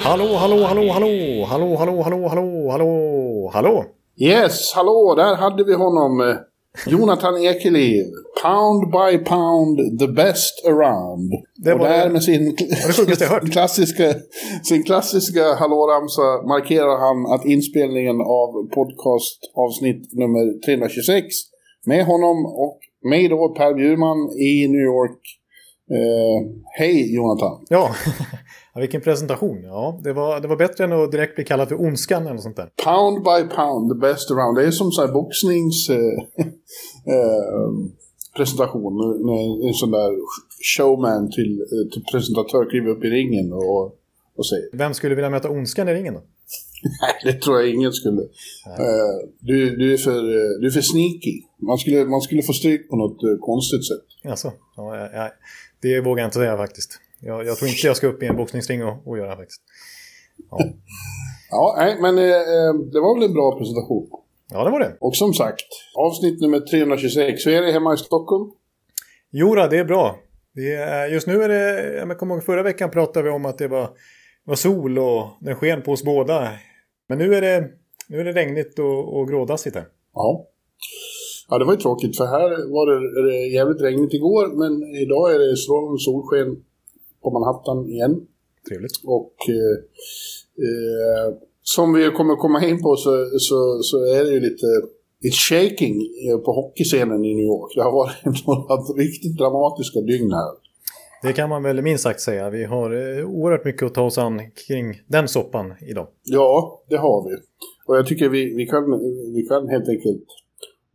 Hallå, hallå, hallå, hallå, hallå, hallå, hallå, hallå, hallå, hallå. Yes, hallå, där hade vi honom. eh, Jonathan Ekeliv. Pound by pound, the best around. Det och där det- med sin, det klassiska, sin klassiska hallåramsa markerar han att inspelningen av podcast avsnitt nummer 326 med honom och mig då, Per Bjurman i New York. Eh, Hej Jonathan! Ja, ja, vilken presentation. Ja, det var, det var bättre än att direkt bli kallad för Ondskan eller något sånt där. Pound by pound, the best around. Det är som så här boxnings... Eh, eh, presentation. En sån där showman till, eh, till presentatör kliver upp i ringen och, och säger. Vem skulle vilja möta Ondskan i ringen då? Nej, det tror jag ingen skulle. Eh, du, du, är för, eh, du är för sneaky. Man skulle, man skulle få stryk på något konstigt sätt. Alltså, ja, ja, ja, det vågar jag inte säga faktiskt. Jag, jag tror inte jag ska upp i en boxningsring och, och göra faktiskt. Ja. Ja, nej, men eh, eh, det var väl en bra presentation. ja, det var det. Och som sagt, avsnitt nummer 326. Hur är det hemma i Stockholm? Jora, det är bra. Det är, just nu är det, jag kommer ihåg förra veckan pratade vi om att det var, var sol och den sken på oss båda. Men nu är det, nu är det regnigt och, och grådassigt här. Ja. Ja, det var ju tråkigt för här var det det jävligt regnigt igår men idag är det strålande solsken på Manhattan igen. Trevligt. Och eh, eh, som vi kommer komma in på så, så, så är det ju lite lite shaking eh, på hockeyscenen i New York. Det har varit några riktigt dramatiska dygn här. Det kan man väl minst sagt säga. Vi har eh, oerhört mycket att ta oss an kring den soppan idag. Ja, det har vi. Och jag tycker vi, vi, kan, vi kan helt enkelt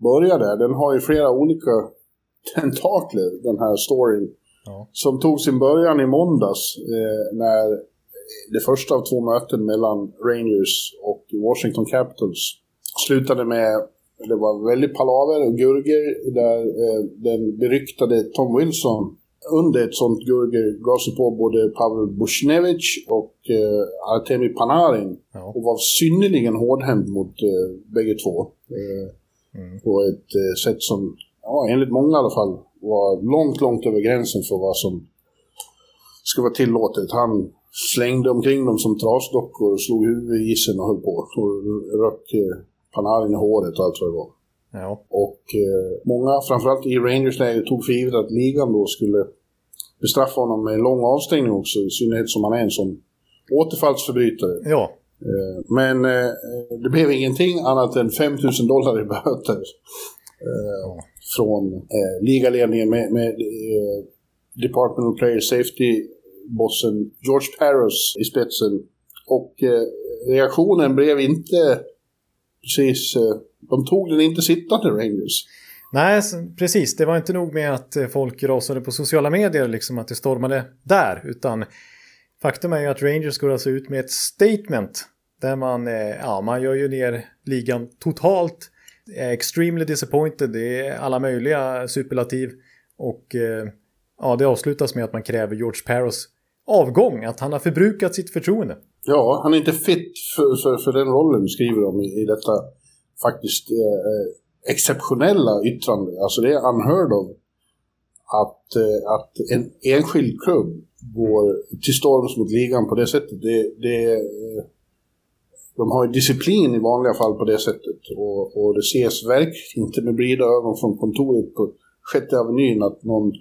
börja där. Den har ju flera olika tentakler, den här storyn. Ja. Som tog sin början i måndags eh, när det första av två möten mellan Rangers och Washington Capitals slutade med det var väldigt palaver och gurgor där eh, den beryktade Tom Wilson under ett sånt gurgel gav sig på både Pavel Bushnevich och eh, Artemi Panarin Ja. och var synnerligen hårdhänt mot eh, bägge två. Eh, På ett eh, sätt som, ja, enligt många i alla fall, var långt, långt över gränsen för vad som ska vara tillåtet. Han slängde omkring dem som trasdockor, slog huvudet i isen och höll på. Och röck eh, Panarin i håret och allt vad det var. Ja. Och eh, många, framförallt i Rangers-läget, tog för givet att ligan då skulle bestraffa honom med en lång avstängning också, i synnerhet som han är en sån återfallsförbrytare. ja. Eh, men eh, det blev ingenting annat än 5 000 dollar i böter eh, från ligaledningen med, med Department of Player Safety-bossen George Paros i spetsen. Och reaktionen blev inte precis... De tog den inte sittande, Rangers. Nej, precis. Det var inte nog med att folk rasade på sociala medier, liksom att det stormade där. Utan faktum är ju att Rangers går alltså ut med ett statement. Där man, eh, ja, man gör ju ner ligan totalt. Eh, extremely disappointed. Det är alla möjliga superlativ. Och eh, ja, det avslutas med att man kräver George Paros avgång. Att han har förbrukat sitt förtroende. Ja, han är inte fit för, för, för den rollen, skriver de i, i detta faktiskt eh, exceptionella yttrande. Alltså det är unheard of att, eh, att en enskild klubb går till storms mot ligan på det sättet. Det, det, eh, de har ju disciplin i vanliga fall på det sättet och, och det ses verkligen inte med blida ögon från kontoret på sjätte avenyn att någon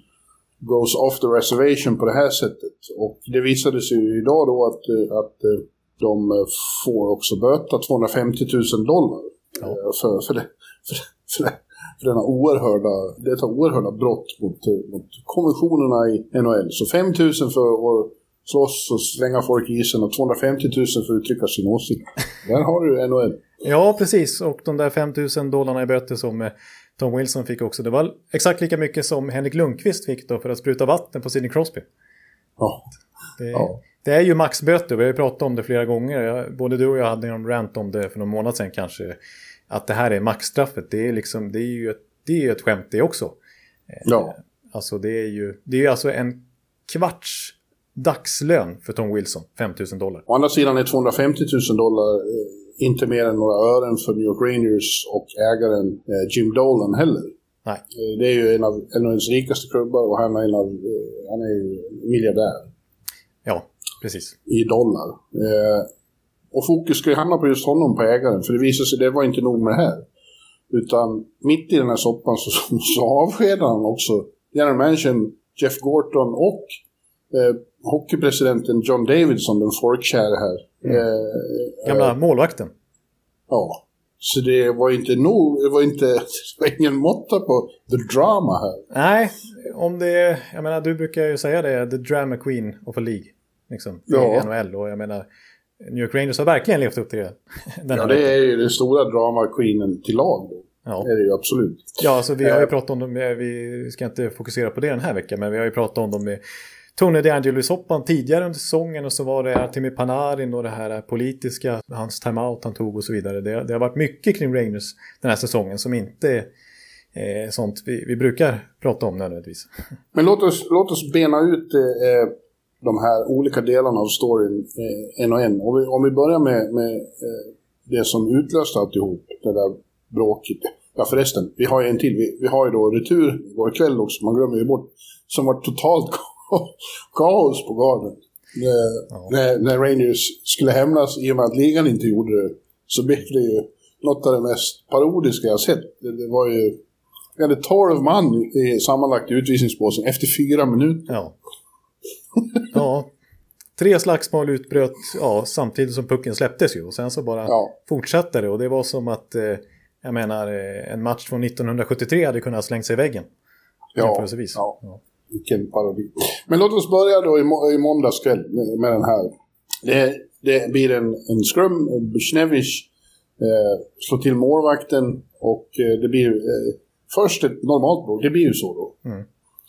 goes off the reservation på det här sättet. Och det visade sig ju idag då att, att eh, de får också böta 250 000 dollar eh, för, för, det, för, för, det, för denna oerhörda, detta oerhörda brott mot, mot konventionerna i NHL. Så 5 000 för slåss och slänga folk i isen och 250 000 för att uttrycka sin åsikt. Där har du NHL. Ja, precis. Och de där 5000 dollarna i böter som eh, Tom Wilson fick också. Det var exakt lika mycket som Henrik Lundqvist fick då för att spruta vatten på Sidney Crosby. Ja. Det, ja. det är ju maxböter, vi har ju pratat om det flera gånger. Både du och jag hade en rant om det för någon månad sedan kanske. Att det här är maxstraffet, det är, liksom, det är ju ett, det är ett skämt det också. Ja. Alltså det är ju det är alltså en kvarts dagslön för Tom Wilson, 5 000 dollar. Å andra sidan är 250 000 dollar eh, inte mer än några ören för New York Rangers och ägaren eh, Jim Dolan heller. Nej. Eh, det är ju en av, en av rikaste klubbar och han är, en av, han är ju miljardär. Ja, precis. I dollar. Eh, och fokus ska ju hamna på just honom, på ägaren, för det visar sig det var inte nog med det här. Utan mitt i den här soppan så, så avskedar han också general manager Jeff Gorton och eh, hockeypresidenten John Davidson, den folkkäre här. Mm. Eh, Gamla målvakten. Ja. Så det var inte nog, det var inte, det var ingen måtta på the drama här. Nej, om det jag menar du brukar ju säga det, the drama queen of a League. Liksom, ja. NHL och jag menar, New York Rangers har verkligen levt upp till det. ja, det är ju den stora drama queenen till lag då. Ja. Det är det ju absolut. Ja, alltså vi har ju eh. pratat om dem, vi ska inte fokusera på det den här veckan, men vi har ju pratat om dem med Tony DeAngelo-soppan tidigare under säsongen och så var det Artemi Panarin och det här politiska, hans timeout han tog och så vidare. Det, det har varit mycket kring Rangers den här säsongen som inte är eh, sånt vi, vi brukar prata om nödvändigtvis. Men låt oss, låt oss bena ut eh, de här olika delarna av storyn eh, en och en. Om vi, om vi börjar med, med eh, det som utlöste alltihop, det där bråket. Ja förresten, vi har ju en till. Vi, vi har ju då retur igår kväll också, man glömmer ju bort, som var totalt kaos på garden. När, ja. när, när, Rangers skulle hämnas i och med att ligan inte gjorde det så blev det ju något av det mest parodiska jag sett. Det, det var ju... Vi hade 12 man i sammanlagt i utvisningsbåsen efter fyra minuter. Ja. ja. Tre slagsmål utbröt ja, samtidigt som pucken släpptes ju. Och sen så bara ja. fortsatte det. Och det var som att, eh, jag menar, eh, en match från 1973 hade kunnat slängt sig i väggen. Ja, ja. ja vilken parodi. Men låt oss börja då i, må i måndags kväll med, den här. Det, det blir en, en scrum, Bushnevich eh, slår till målvakten och eh, det blir eh, först ett normalt mål, det blir ju så då. Mm.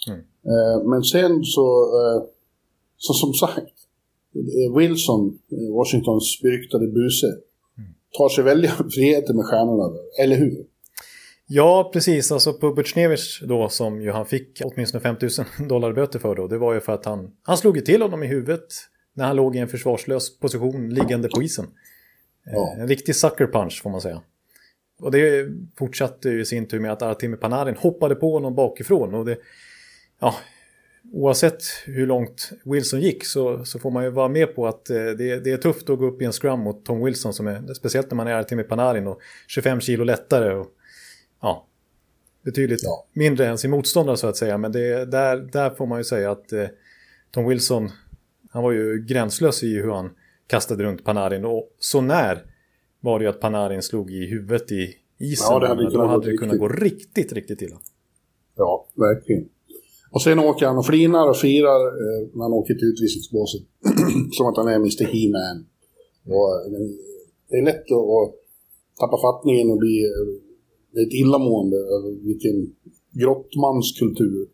Mm. Eh, men sen så, eh, så som sagt, eh, Wilson, Washingtons beryktade buse, mm. tar sig väldiga friheter med stjärnorna, eller hur? Ja, precis. Alltså på Butchnevich då som ju han fick åtminstone 5000 dollar böter för då. Det var ju för att han, han slog ju till honom i huvudet när han låg i en försvarslös position liggande på isen. Ja. En riktig sucker punch får man säga. Och det fortsatte ju i sin tur med att Artemi Panarin hoppade på honom bakifrån. Och det, ja, oavsett hur långt Wilson gick så, så får man ju vara med på att eh, det, det, är tufft att gå upp i en scrum mot Tom Wilson. Som är, speciellt när man är Artemi Panarin och 25 kilo lättare. Och, ja, betydligt ja. mindre än sin motståndare så att säga. Men det, där, där får man ju säga att eh, Tom Wilson, han var ju gränslös i hur han kastade runt Panarin. Och så när var det ju att Panarin slog i huvudet i isen. Ja, det hade då hade det kunnat gå riktigt, riktigt illa. Ja, verkligen. Och sen åker han och flinar och firar eh, när han åker till utvisningsbåset. som att han är Mr. He-Man. Och, eh, det är lätt att tappa fattningen och bli eh, ett illamående över vilken grottmanskultur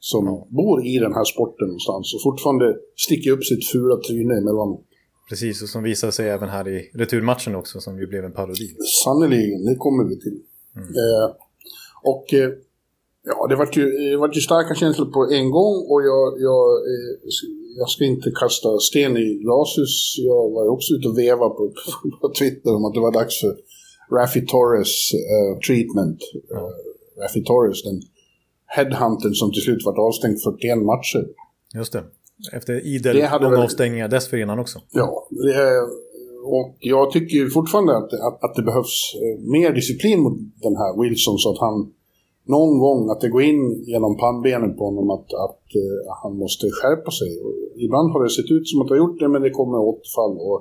som ja. bor i den här sporten någonstans och fortfarande sticker upp sitt fula tryne emellanåt. Precis, och som visar sig även här i returmatchen också, som ju blev en parodi. Sannerligen, det kommer vi till. Mm. Eh, och eh, ja, det var ju, det var ju starka känslor på en gång och jag, jag, eh, jag ska inte kasta sten i glashus. Jag var ju också ute och vevade på, på Twitter om att det var dags för Raffi Torres uh, treatment. Uh, Raffi Torres, den headhuntern som till slut varit avstängd 41 matcher. Just det. Efter idel många väl... avstängningar dessförinnan också. Ja, det, och jag tycker fortfarande att, att, att, det behövs eh, mer disciplin mot den här Wilson så att han någon gång, att det går in genom pannbenen på honom att, att han måste skärpa sig. Och ibland har det sett ut som att han har gjort det men det kommer återfall. Och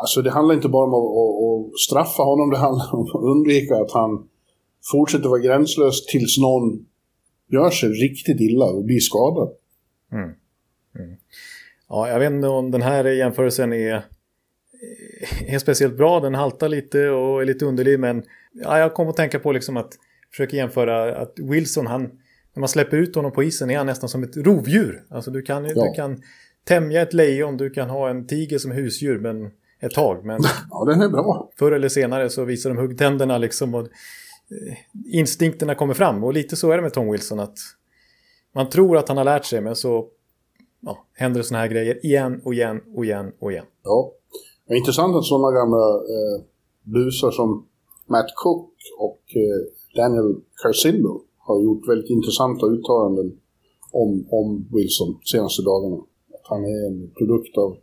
Alltså det handlar inte bara om att, att, att, straffa honom, det handlar om att undvika att han fortsätter vara gränslös tills någon gör sig riktigt illa och blir skadad. Mm. Mm. Ja, jag vet inte om den här jämförelsen är, är speciellt bra. Den haltar lite och är lite underlig, men ja, jag kom att tänka på liksom att försöka jämföra att Wilson, han, när man släpper ut honom på isen är han nästan som ett rovdjur. Alltså du kan, ja. du kan tämja ett lejon, du kan ha en tiger som husdjur men ett tag. Men Ja, den är bra. förr eller senare så visar de huggtänderna liksom och eh, instinkterna kommer fram. Och lite så är det med Tom Wilson att man tror att han har lärt sig men så ja, händer det såna här grejer igen och igen och igen och igen. Ja. Det är intressant att sådana gamla eh, busar som Matt Cook och eh, Daniel Carcillo har gjort väldigt intressanta uttalanden om, om Wilson senaste dagarna. Att han är en produkt av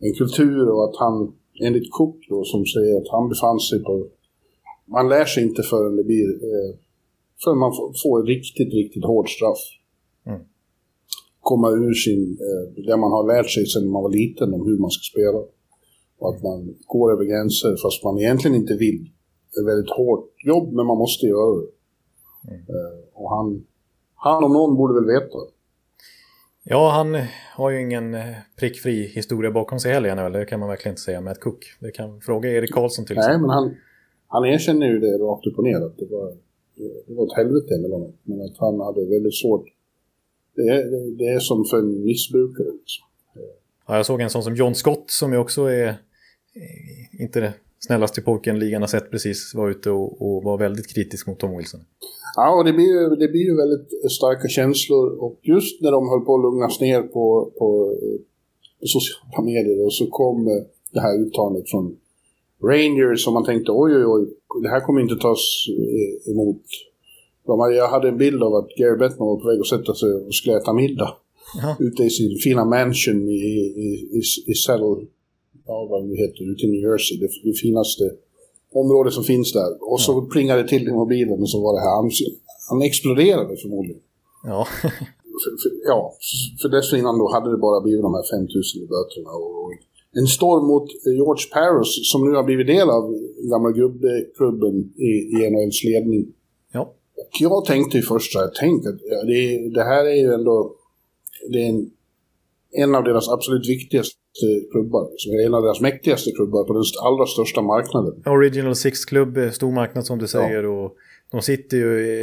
en kultur och att han, enligt Cook då, som säger att han befann sig på... Man lär sig inte förrän det blir... Eh, förrän man får, ett riktigt, riktigt hårt straff. Mm. Komma ur sin... Eh, det man har lärt sig sedan man var liten om hur man ska spela. Och att man går över gränser fast man egentligen inte vill. Det är ett väldigt hårt jobb, men man måste göra det. Eh, och han, han om någon borde väl veta. Ja, han har ju ingen eh, prickfri historia bakom sig heller NHL. Det kan man verkligen inte säga med ett Cook. Det kan fråga Erik Karlsson till Nej, exempel. men han, han erkänner ju det rakt upp och ner. Att det var, det var ett helvete med honom. Men att han hade väldigt svårt. Det är, det, är som för en missbrukare. Liksom. Ja, jag såg en sån som John Scott som ju också är eh, inte snällaste pojken ligan har sett precis var ute och, och var väldigt kritisk mot Tom Wilson. Ja, och det blir, ju, det blir ju väldigt starka känslor. Och just när de höll på att lugnas ner på, på, eh, på sociala medier och så kom eh, det här uttalandet från Rangers som man tänkte oj oj oj, det här kommer inte tas eh, emot. Jag hade en bild av att Gary Bettman var på väg att sätta sig och skulle äta middag. Jaha. Ute i sin fina mansion i, i, i, i Settle, ja vad det heter, ute i New Jersey. Det, det finaste området som finns där. Och så plingade det till i mobilen och så var det här. Han, han exploderade förmodligen. Ja, För, för, ja, för dessförinnan då hade det bara blivit de här 5000 i böterna. Och en storm mot George Paros som nu har blivit del av gamla gubbklubben i, i NHLs ledning. ja. Och jag tänkte ju först så här, tänk att ja, det, det här är ju ändå det är en, en av deras absolut viktigaste klubbar. Som är en av deras mäktigaste klubbar på den allra största marknaden. Original Six Club, eh, stor marknad som du säger. Och de sitter ju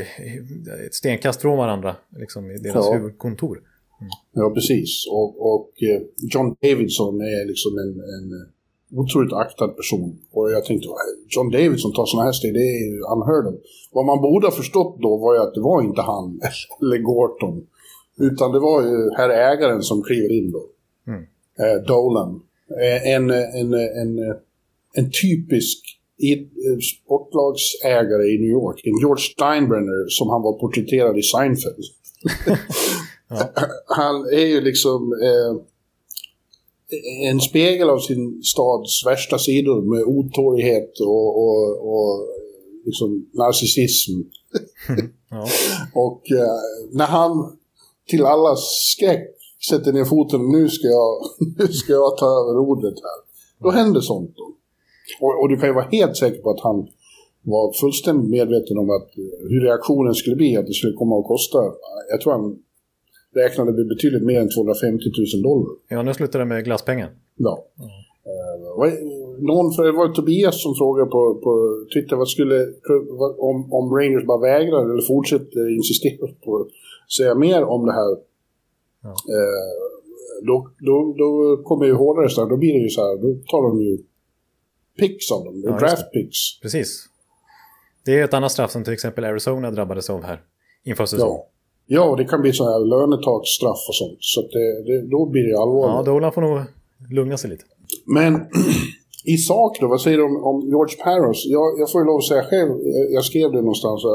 ett stenkast från varandra, liksom i deras Ja. huvudkontor. Ja, precis. Och, och eh, John Davidson är liksom en, en eh, otroligt aktad person. Och jag tänkte, "Vad, John Davidson tar sådana här steg, det är ju unheard of. Vad man borde ha förstått då var ju att det var inte han eller Gorton. Utan det var ju herr ägaren som kliver in då. Eh, Dolan. Eh, en, en, en, en, typisk eh, sportlagsägare i New York. En George Steinbrenner som han var porträtterad i Seinfeld. Han är ju liksom eh, en spegel av sin stads värsta sidor med otålighet och, och, och liksom narcissism. Ja. Och eh, när han till allas skräck sätter ner foten, nu ska jag, nu ska jag ta över rodret här. Då händer sånt då. Och, och du kan ju vara helt säker på att han var fullständigt medveten om att eh, hur reaktionen skulle bli, att det skulle komma att kosta. Jag tror han räknade med betydligt mer än 250 000 dollar. ja, nu slutar det med glasspengen. Ja. Vad- någon, för det var Tobias som frågade på, på Twitter vad skulle, om, om Rangers bara vägrar eller fortsätter insistera på att säga mer om det här. Ja. Eh, då, då, då kommer ju hårdare straff, då blir det ju så här, då tar de ju picks av dem, Ja, draft picks. Precis. Det är ett annat straff som till exempel Arizona drabbades av här inför säsongen. Ja. ja, det kan bli så här lönetaksstraff och sånt, så det, det, då blir det ju Ja, allvarligt. Dolan får nog lugna sig lite. Men i sak då, vad säger du om, om George Paros? Jag, jag får ju lov att säga själv, jag, jag skrev det någonstans, eh,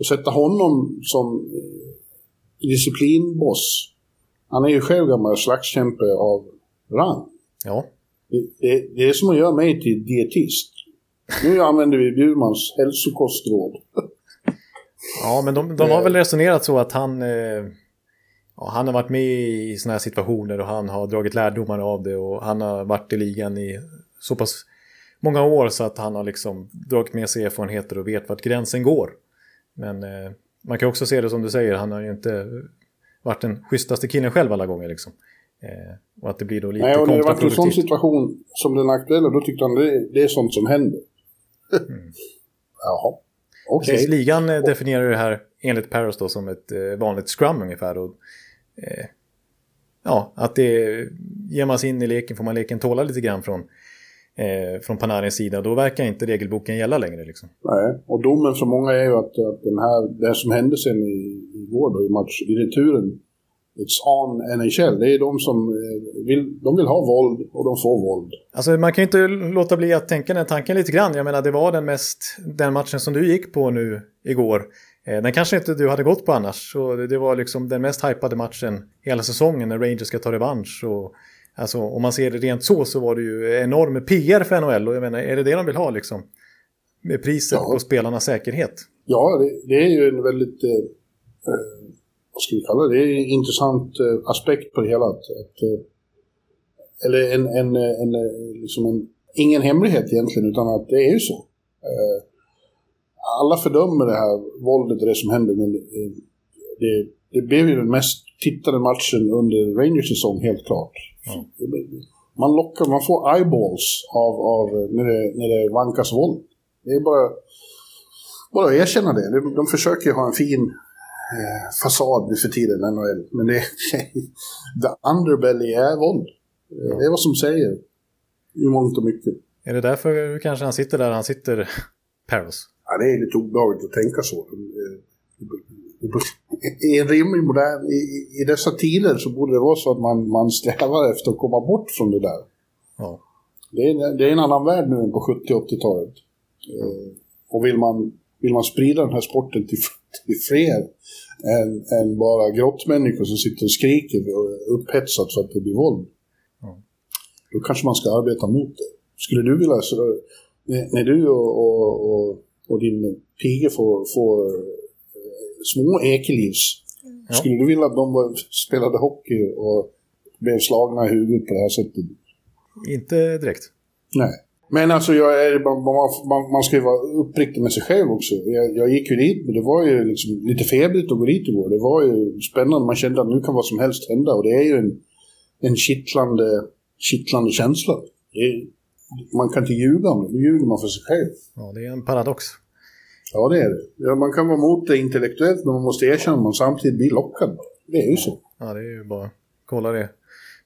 att sätta honom som eh, disciplinboss. Han är ju själv gammal slagskämpe av rang. Ja, Det, det, det är som att göra mig till dietist. Nu använder vi Bjurmans hälsokostråd. ja men de, de har väl resonerat så att han, eh, ja, han har varit med i sådana här situationer och han har dragit lärdomar av det och han har varit i ligan i så pass många år så att han har liksom dragit med sig erfarenheter och vet vart gränsen går. Men eh, man kan också se det som du säger, han har ju inte varit den schysstaste killen själv alla gånger liksom. Eh, och att det blir då lite Nej, och när det var en sån situation som den aktuella, då tyckte han det, det är sånt som händer. Jaha, okej. Precis, ligan eh, definierar det här enligt Paris då som ett eh, vanligt scrum ungefär. Och, eh, ja, att det ger man sig in i leken får man leken tåla lite grann från, eh, från Panarins sida. Då verkar inte regelboken gälla längre. Liksom. Nej, och domen för många är ju att, att den här, det här som hände sen i, igår då i match, i returen, It's on NHL. Det är de som eh, vill, de vill ha våld och de får våld. Alltså man kan ju inte låta bli att tänka den tanken lite grann. Jag menar det var den mest, den matchen som du gick på nu igår. Eh, den kanske inte du hade gått på annars. Så det var liksom den mest hypade matchen hela säsongen när Rangers ska ta revansch. Och, alltså om man ser det rent så så var det ju enorm PR för NHL. Och jag menar, är det det de vill ha liksom? Med priset ja. på spelarnas säkerhet. Ja, det, det är ju en väldigt... Eh, eh vad ska vi kalla det? Det är en intressant eh, aspekt på det hela. Att, att eh, eller en, en, en, liksom en, ingen hemlighet egentligen, utan att det är ju så. Eh, alla fördömer det här våldet och det som händer, men det, det blev ju den mest tittade matchen under Rangers säsong, helt klart. Mm. Man lockar, man får eyeballs av, av när, det, när det vankas våld. Det är bara, bara att erkänna det. De, de försöker ha en fin eh, fasad nu för tiden, NHL. Men det, the underbelly är våld. Ja. Det är vad som säger. I mångt och mycket. Är det därför kanske han sitter där han sitter, Paros? Ja, det är lite obehagligt att tänka så. I en rimlig modern, i, i dessa tider så borde det vara så att man, man strävar efter att komma bort från det där. Ja. Det, är, det är en annan värld nu än på 70 80-talet. Eh, och vill man, vill man sprida den här sporten till till fler än, än bara grottmänniskor som sitter och skriker upphetsat för att det blir våld. Mm. Då kanske man ska arbeta mot det. Skulle du vilja, så, när, du och, och, och, och din pige får, får små ekelivs, ja. skulle du vilja att de spelade hockey och blev slagna i huvudet på det här sättet? Inte direkt. Nej. Men alltså, jag är, man, man, man ska ju vara uppriktig med sig själv också. Jag, jag gick ju dit, men det var ju liksom lite febrigt att gå dit igår. Det var ju spännande, man kände att nu kan vad som helst hända. Och det är ju en, en kittlande, kittlande känsla. Är, man kan inte ljuga om det, då ljuger man för sig själv. Ja, det är en paradox. Ja, det är det. Ja, man kan vara mot det intellektuellt, men man måste erkänna att man samtidigt blir lockad. Det är ju så. Ja, det är ju bara kolla det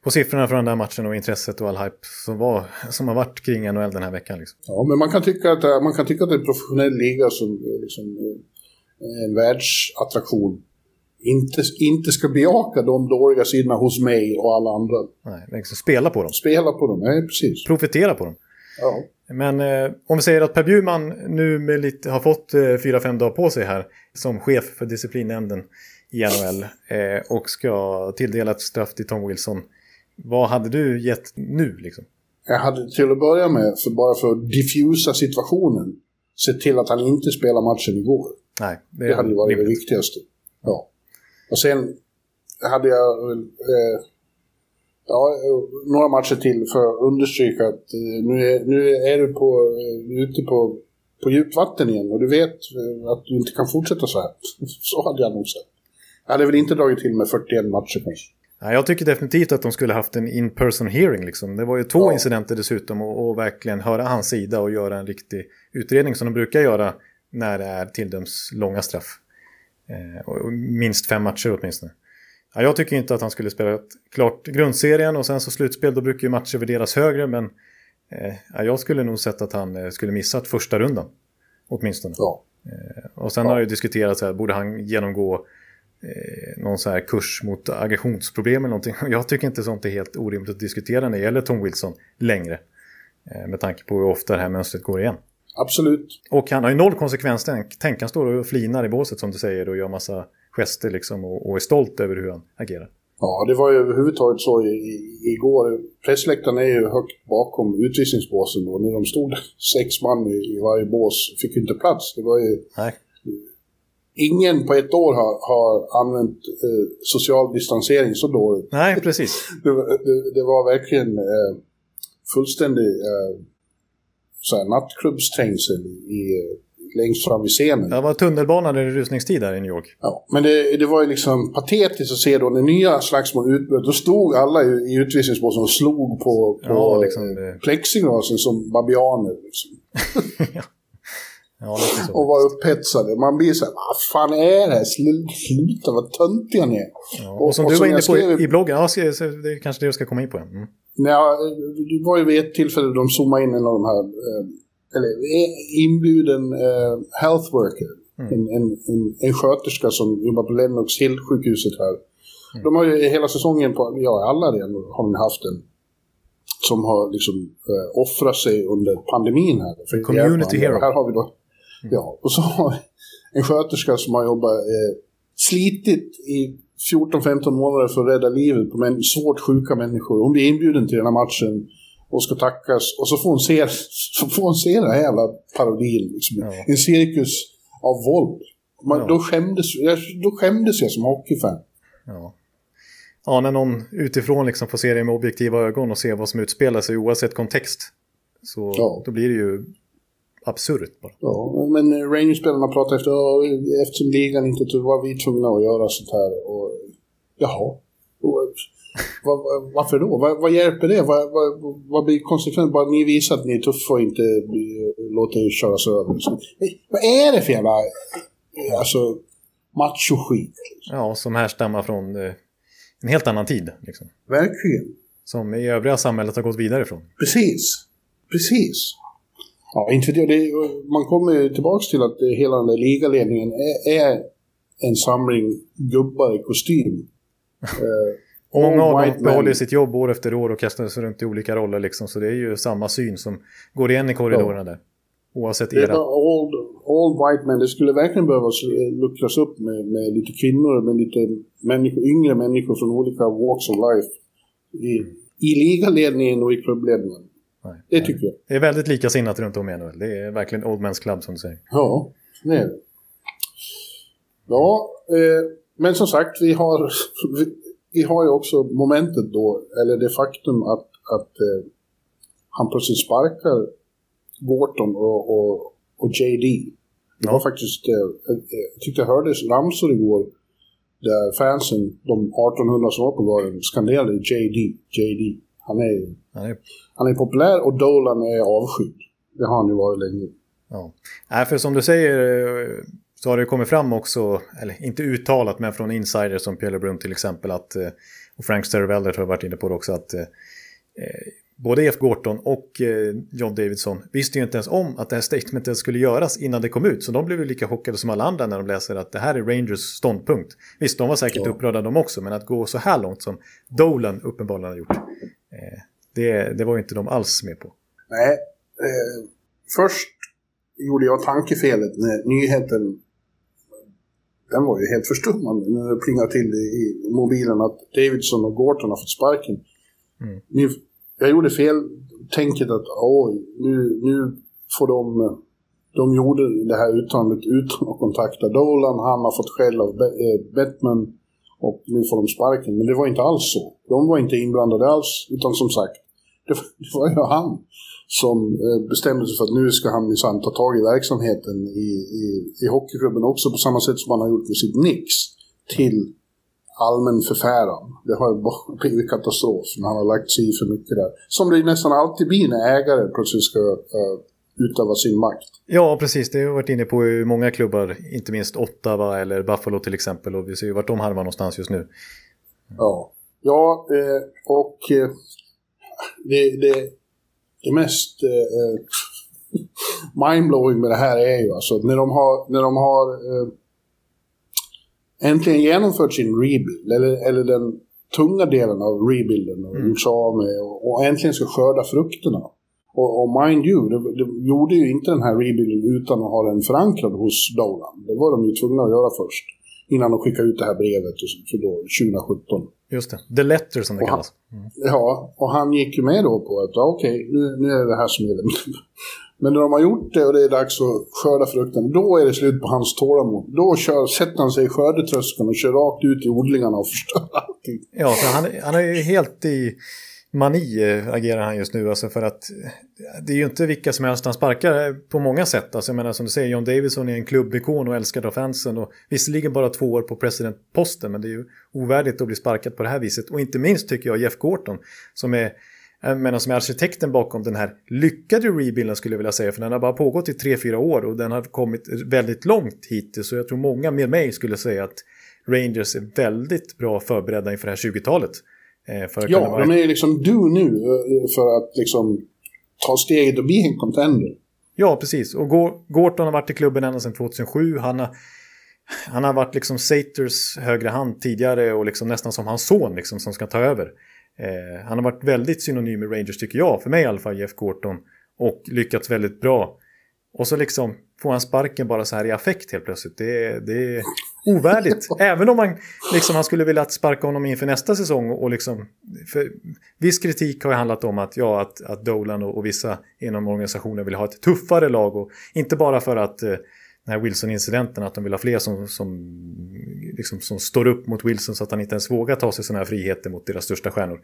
på siffrorna från den där matchen och intresset och all hype som, var, som har varit kring NHL den här veckan. Liksom. Ja, men man kan, tycka att, man kan tycka att det är en professionell liga som liksom, en världsattraktion inte, inte ska bejaka de dåliga sidorna hos mig och alla andra. Nej, liksom spela på dem. Spela på dem, nej precis. Profitera på dem. Ja. Men eh, om vi säger att Per Bjurman nu med lite, har fått eh, fyra, fem dagar på sig här som chef för disciplinnämnden i NHL eh, och ska tilldela ett straff till Tom Wilson vad hade du gett nu liksom? Jag hade till att börja med, för bara för att diffusa situationen, sett till att han inte spelar matchen igår. Nej, det, det hade varit rimligt. det viktigaste. Ja. Och sen hade jag eh, ja, några matcher till för att understryka att eh, nu, är, nu är du på, eh, ute på, på djupt vatten igen och du vet eh, att du inte kan fortsätta så här. så hade jag nog sagt. Jag hade väl inte dragit till med 41 matcher kanske. Ja, jag tycker definitivt att de skulle haft en in-person hearing. Liksom. Det var ju två ja. incidenter dessutom och, och, verkligen höra hans sida och göra en riktig utredning som de brukar göra när det är tilldöms långa straff. Eh, minst fem matcher åtminstone. Ja, jag tycker inte att han skulle spela klart grundserien och sen så slutspel då brukar ju matcher värderas högre men eh, ja, jag skulle nog sett att han eh, skulle missat första rundan. Åtminstone. Ja. Eh, och sen ja. har det ju diskuterats här, borde han genomgå eh, någon så här kurs mot aggressionsproblem eller någonting. Jag tycker inte sånt är helt orimligt att diskutera när det gäller Tom Wilson längre. Eh, med tanke på hur ofta det här mönstret går igen. Absolut. Och han har ju noll konsekvenstänk. Tänk han står och flinar i båset som du säger och gör massa gester liksom och, och är stolt över hur han agerar. Ja, det var ju överhuvudtaget så i, i, igår. Pressläktaren är ju högt bakom utvisningsbåsen och när de stod sex man i, i varje bås fick ju inte plats. Det var ju... Nej ingen på ett år har, har använt eh, social distansering så dåligt. Nej, precis. det, det, det, var verkligen eh, fullständig eh, nattklubbsträngsel i, längst fram vid scenen. Det var tunnelbanan i rusningstid där i New York. Ja, men det, det var ju liksom patetiskt att se då när nya slagsmål utbröt. Då stod alla i, i utvisningsbåsen och slog på, på ja, liksom, plexiglasen som babianer. Liksom. ja. Ja, och vara upphetsade. Man blir så här, vad fan är det här? Slu- Sluta vad töntiga ni är. Ja, och som och du som var inne på skrev- i bloggen, ja, det är kanske det jag ska komma in på. Mm. Ja, det var ju vid ett tillfälle de zoomade in en av de här, eh, eller inbjuden eh, health worker. En, en, en, en sköterska som jobbar på Lennox Hill-sjukhuset här. De har ju hela säsongen på, ja alla redan har de haft en. Som har liksom eh, offrat sig under pandemin här. För Community hero. Här har vi då, ja, och så har vi en sköterska som har jobbat, eh, slitit i 14-15 månader för att rädda livet på män, svårt sjuka människor. Hon blir inbjuden till den här matchen och ska tackas. Och så får hon se, så får hon se den här jävla parodin. Liksom. Ja. En cirkus av våld. Man, Ja. då, skämdes, då skämdes jag som hockeyfan. Ja. ja, när någon utifrån liksom får se det med objektiva ögon och se vad som utspelar sig oavsett kontext. Så Ja. då blir det ju absurt bara. Ja, men Rangers-spelarna pratar efter "Ja, eftersom ligan inte var vi tvungna att göra sånt här. Och, jaha. Och, vad- varför då? Vad, vad hjälper det? Vad, vad, vad blir konsekvensen? Bara ni visar att ni är tuffa och inte eh, låter er köras över. Eh, vad är det för jävla eh, alltså, macho-skit? Ja, som härstammar från en helt annan tid. Liksom. Verkligen. Som i övriga samhället har gått vidare ifrån. Precis. Precis. Ja, inte det. det man kommer tillbaka till att hela den där ligaledningen är, är en samling gubbar i kostym. Många av white dem behåller sitt jobb år efter år och kastar sig runt i olika roller. Liksom, så det är ju samma syn som går igen i korridorerna där. Oavsett era. bara all, all white men. Det skulle verkligen behöva eh, luckras upp med, med lite kvinnor, med lite människor, yngre människor från olika walks of life. I, i ligaledningen och i klubbledningen. Nej. Det tycker jag. Det är väldigt likasinnat runt om i NHL. Det är verkligen Old Men's Club som du säger. Ja, det är det. Ja, eh, men som sagt, vi har, vi, vi har ju också momentet då, eller det faktum att, att eh, han plötsligt sparkar Gorton och, och, och JD. Det Ja. var faktiskt, eh, eh, jag tyckte jag hördes ramsor igår där fansen, de 1800 som var på galen, skanderade JD, JD. Han är, Han är, han är populär och Dolan är avskydd. Det har han ju varit länge. ja. Nej, för som du säger eh, så har det kommit fram också, eller inte uttalat, men från insiders som Pierre LeBrun till exempel, att, eh, och Frank Stervelder har varit inne på det också, att eh, eh, både Jeff Gorton och eh, John Davidson visste ju inte ens om att det här statementet skulle göras innan det kom ut. Så de blev ju lika chockade som alla andra när de läser att det här är Rangers ståndpunkt. Visst, de var säkert Ja. upprörda de också, men att gå så här långt som Dolan uppenbarligen har gjort, eh, det, det var ju inte de alls med på. Nej, eh, först gjorde jag tankefelet när nyheten den var ju helt förstummande när det plingade till i, mobilen att Davidson och Gorton har fått sparken. Mm. Ni, jag gjorde fel tänket att oj, nu, nu får de... De gjorde det här uttalandet utan att kontakta Dolan. Han har fått skäll av Be- eh, och nu får de sparken. Men det var inte alls så. De var inte inblandade alls, utan som sagt, det var, det var ju han som eh, bestämde sig för att nu ska han minsann ta tag i verksamheten i, i, i hockeyklubben också på samma sätt som han har gjort med sitt Nix till allmän förfäran. Det har blivit katastrof när han har lagt sig i för mycket där. Som det nästan alltid blir när ägare plötsligt ska uh, utöva sin makt. Ja, precis. Det har vi varit inne på i många klubbar, inte minst Ottawa eller Buffalo till exempel. Och vi ser ju vart de harvar någonstans just nu. Ja, ja eh, och det, det, det mest eh, mindblowing med det här är ju alltså när de har, när de har eh, äntligen genomfört sin rebuild, eller, eller den tunga delen av rebuilden och gjort sig av med och, och äntligen ska skörda frukterna. Och, och mind you, det, det gjorde ju inte den här rebuilden utan att ha den förankrad hos Dolan. Det var de ju tvungna att göra först. Innan de skickade ut det här brevet för då, 2017. Just det. The Letter som det han- kallas. Mm. Ja, och han gick ju med då på att ja, okej, nu, nu är det det här som gäller. Men när de har gjort det och det är dags att skörda frukten, då är det slut på hans tålamod. Då kör, sätter han sig i skördetröskeln och kör rakt ut i odlingarna och förstör allting. Ja, för han, han är ju helt i mani eh, agerar han just nu. Alltså för att eh, det är ju inte vilka som helst han sparkar eh, på många sätt. Alltså jag menar som du säger, John Davidson är en klubbikon och älskad av fansen. Och visserligen bara två år på presidentposten, men det är ju ovärdigt att bli sparkad på det här viset. Och inte minst tycker jag Jeff Gorton, som är menar, som är arkitekten bakom den här lyckade rebuilden skulle jag vilja säga. För den har bara pågått i tre fyra år och den har kommit väldigt långt hittills. Så jag tror många med mig skulle säga att Rangers är väldigt bra förberedda inför det här 20-talet. Eh, ja, vara... de är liksom du nu eh, för att liksom ta steget och bli en contender. Ja, precis. Och Gorton har varit i klubben ända sedan 2007. Han har, han har varit liksom Saters högra hand tidigare och liksom nästan som hans son liksom, som ska ta över. Eh, han har varit väldigt synonym med Rangers tycker jag, för mig i alla fall, Jeff Gorton. Och lyckats väldigt bra. Och så liksom får han sparken bara så här i affekt helt plötsligt. Det, det ovärdigt. Även om man, liksom, han skulle vilja sparka honom inför nästa säsong. Och liksom, för viss kritik har ju handlat om att, ja, att, att Dolan och, och vissa inom organisationen vill ha ett tuffare lag. Och inte bara för att eh, den här Wilson-incidenten, att de vill ha fler som, som, liksom, som står upp mot Wilson så att han inte ens vågar ta sig sådana här friheter mot deras största stjärnor.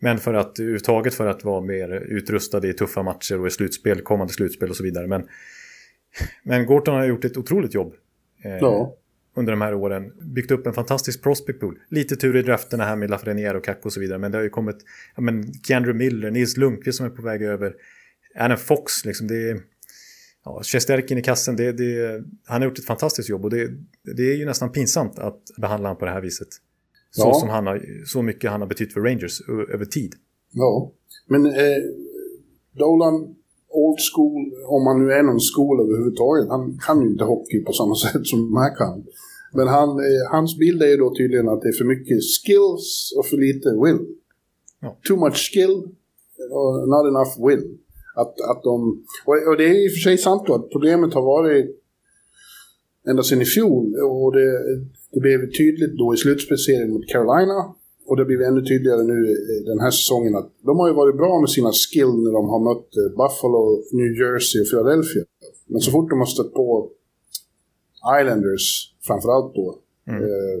Men för att överhuvudtaget för att vara mer utrustade i tuffa matcher och i slutspel, kommande slutspel och så vidare. Men, men Gorton har gjort ett otroligt jobb. Eh, ja. Under de här åren. Byggt upp en fantastisk prospect pool. Lite tur i drafterna här med Lafreniere och Kack och så vidare. Men det har ju kommit ja, men Keandre Miller, Nils Lundqvist som är på väg över. Adam Fox, liksom. Det är, ja, Shesterkin i kassen, det, det, han har gjort ett fantastiskt jobb och det, det är ju nästan pinsamt att behandla honom på det här viset. Så, ja. som han har, så mycket han har betytt för Rangers över tid. Ja, men eh, Dolan, old school, om man nu är någon skola överhuvudtaget, han kan ju inte hockey på samma sätt som man kan. Men han, eh, hans bild är ju då tydligen att det är för mycket skills och för lite will. Ja. Too much skill, och not enough will. Att, att de, och, det är i och för sig sant då att problemet har varit ända sedan i fjol. Och det, det blev tydligt då i slutspelserien mot Carolina. Och det blir ännu tydligare nu den här säsongen att de har ju varit bra med sina skill när de har mött eh, Buffalo, New Jersey och Philadelphia. Men så fort de har stött på Islanders, framförallt då, mm. eh,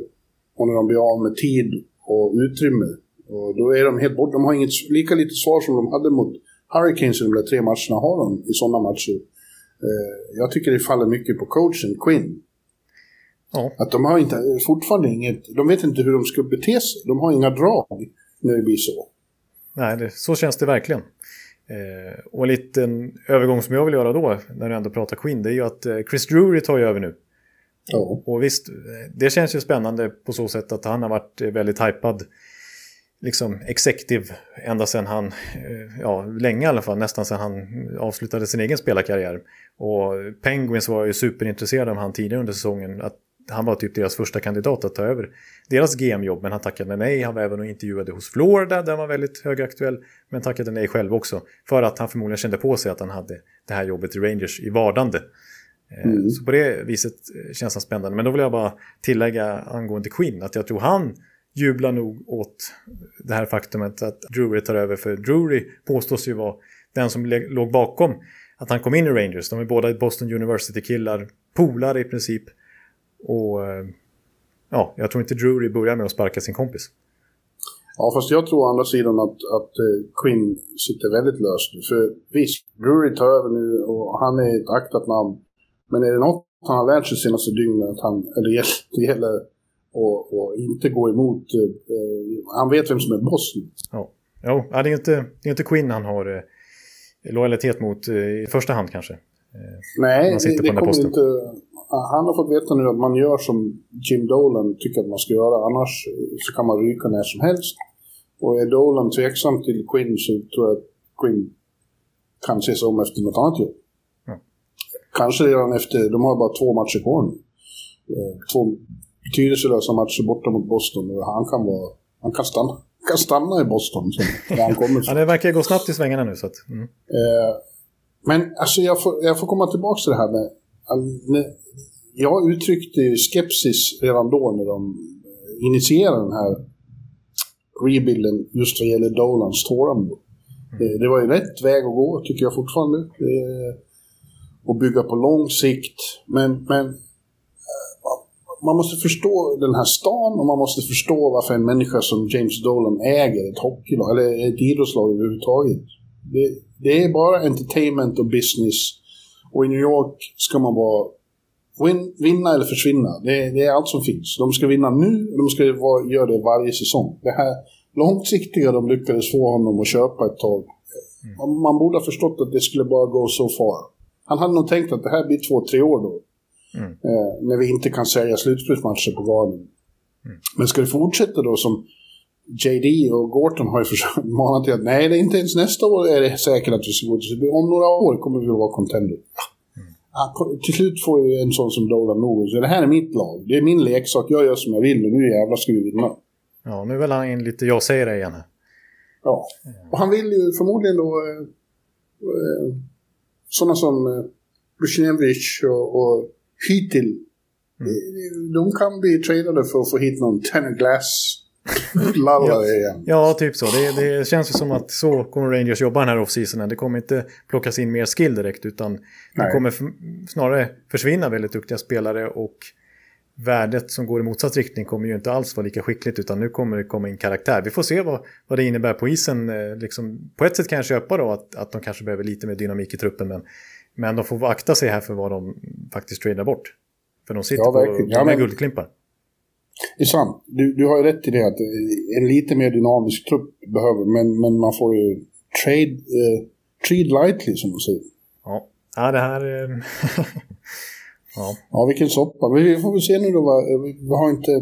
och när de blir av med tid och utrymme, och då är de helt bort. De har inget lika lite svar som de hade mot Hurricanes i de där tre matcherna har de i sådana matcher. Eh, jag tycker det faller mycket på coachen, Quinn. Ja. Att de har inte, fortfarande inget, de vet inte hur de ska bete sig. De har inga drag när det blir så. Nej, det, så känns det verkligen. Eh, och en liten övergång som jag vill göra då, när du ändå pratar Quinn, det är ju att eh, Chris Drury tar ju över nu. Oh. Och visst, det känns ju spännande på så sätt att han har varit väldigt hypad liksom executive ända sedan han, eh, ja länge i alla fall, nästan sedan han avslutade sin egen spelarkarriär. Och Penguins var ju superintresserade av han tidigare under säsongen, att han var typ deras första kandidat att ta över deras GM-jobb, men han tackade nej. Han var även och intervjuade hos Florida, där han var väldigt högaktuell, men tackade nej själv också. För att han förmodligen kände på sig att han hade det här jobbet i Rangers i vardande. Eh, mm. Så på det viset känns han spännande. Men då vill jag bara tillägga angående Quinn, att jag tror han jublar nog åt det här faktumet att Drury tar över. För Drury påstås ju vara den som låg bakom att han kom in i Rangers. De är båda Boston University-killar, polare i princip. Och eh, ja, jag tror inte Drury börjar med att sparka sin kompis. Ja, fast jag tror å andra sidan att, att Quinn sitter väldigt löst nu. För visst, Drury tar över nu och han är ett aktat namn. Men är det något han har lärt sig senaste dygnet, att han, eller det gäller och, och inte gå emot... Eh, han vet vem som är boss nu. Ja, jo, det, är inte, det är inte Quinn han har eh, lojalitet mot eh, i första hand kanske. Eh, Nej, det, det kommer inte... Han har fått veta nu att man gör som Jim Dolan tycker att man ska göra. Annars så kan man ryka när som helst. Och är Dolan tveksam till Quinn så tror jag att Quinn kan se sig om efter något annat jobb. Kanske redan efter, de har bara två matcher kvar nu. Eh, två betydelselösa matcher borta mot Boston. Han kan, vara, han kan, stanna, kan stanna i Boston, där han kommer ja, det verkar gå snabbt i svängarna nu. Så att, mm. eh, men alltså, jag, får, jag får komma tillbaka till det här med... Jag uttryckte skepsis redan då när de initierade den här rebuilden just vad gäller Dolans tålamod. Mm. Det var ju rätt väg att gå, tycker jag fortfarande. Att bygga på lång sikt. Men, men man måste förstå den här stan och man måste förstå varför en människa som James Dolan äger ett hockeylag, eller ett idrottslag överhuvudtaget. Det, det är bara entertainment och business. Och i New York ska man bara win, vinna eller försvinna. Det, det, är allt som finns. De ska vinna nu och de ska vara, göra det varje säsong. Det här, långsiktiga de lyckades få honom att köpa ett tag. Mm. Man borde ha förstått att det skulle bara gå så far. Han hade nog tänkt att det här blir två, tre år då. Mm. Eh, när vi inte kan sälja slutspelsmatcher på Garden. Mm. Men ska det fortsätta då som JD och Gorton har ju försökt mana till att nej, det är inte ens nästa år är det säkert att vi ska gå till Om några år kommer vi att vara contender. Mm. Ja, till slut får ju en sån som Dolan nog så det här är mitt lag. Det är min leksak, jag gör som jag vill och nu jävlar ska vi vinna. Ja, nu vill han in lite jag säger det igen. Ja, och han vill ju förmodligen då eh, eh, sådana som eh, Bushnevich och, och Hytil. Mm. De, de kan bli tradade för att få hit någon Tanner Glass ja, igen. Ja, typ så. Det, det, känns ju som att så kommer Rangers jobba den här off-seasonen. Det kommer inte plockas in mer skill direkt utan Nej. det kommer snarare försvinna väldigt duktiga spelare och värdet som går i motsatt riktning kommer ju inte alls vara lika skickligt utan nu kommer det komma in karaktär. Vi får se vad, vad det innebär på isen. Eh, liksom, på ett sätt kan jag köpa då att, att de kanske behöver lite mer dynamik i truppen men, men de får akta sig här för vad de faktiskt tradar bort. För de sitter ja, på ja, men... guldklimpar. Det är sant. Du, du har ju rätt i det att en lite mer dynamisk trupp behöver, men, men man får ju trade, uh, treat lightly som man säger. Ja, ja det här... Ja. ja, vilken soppa. Men vi får väl se nu då. Va? Vi har inte...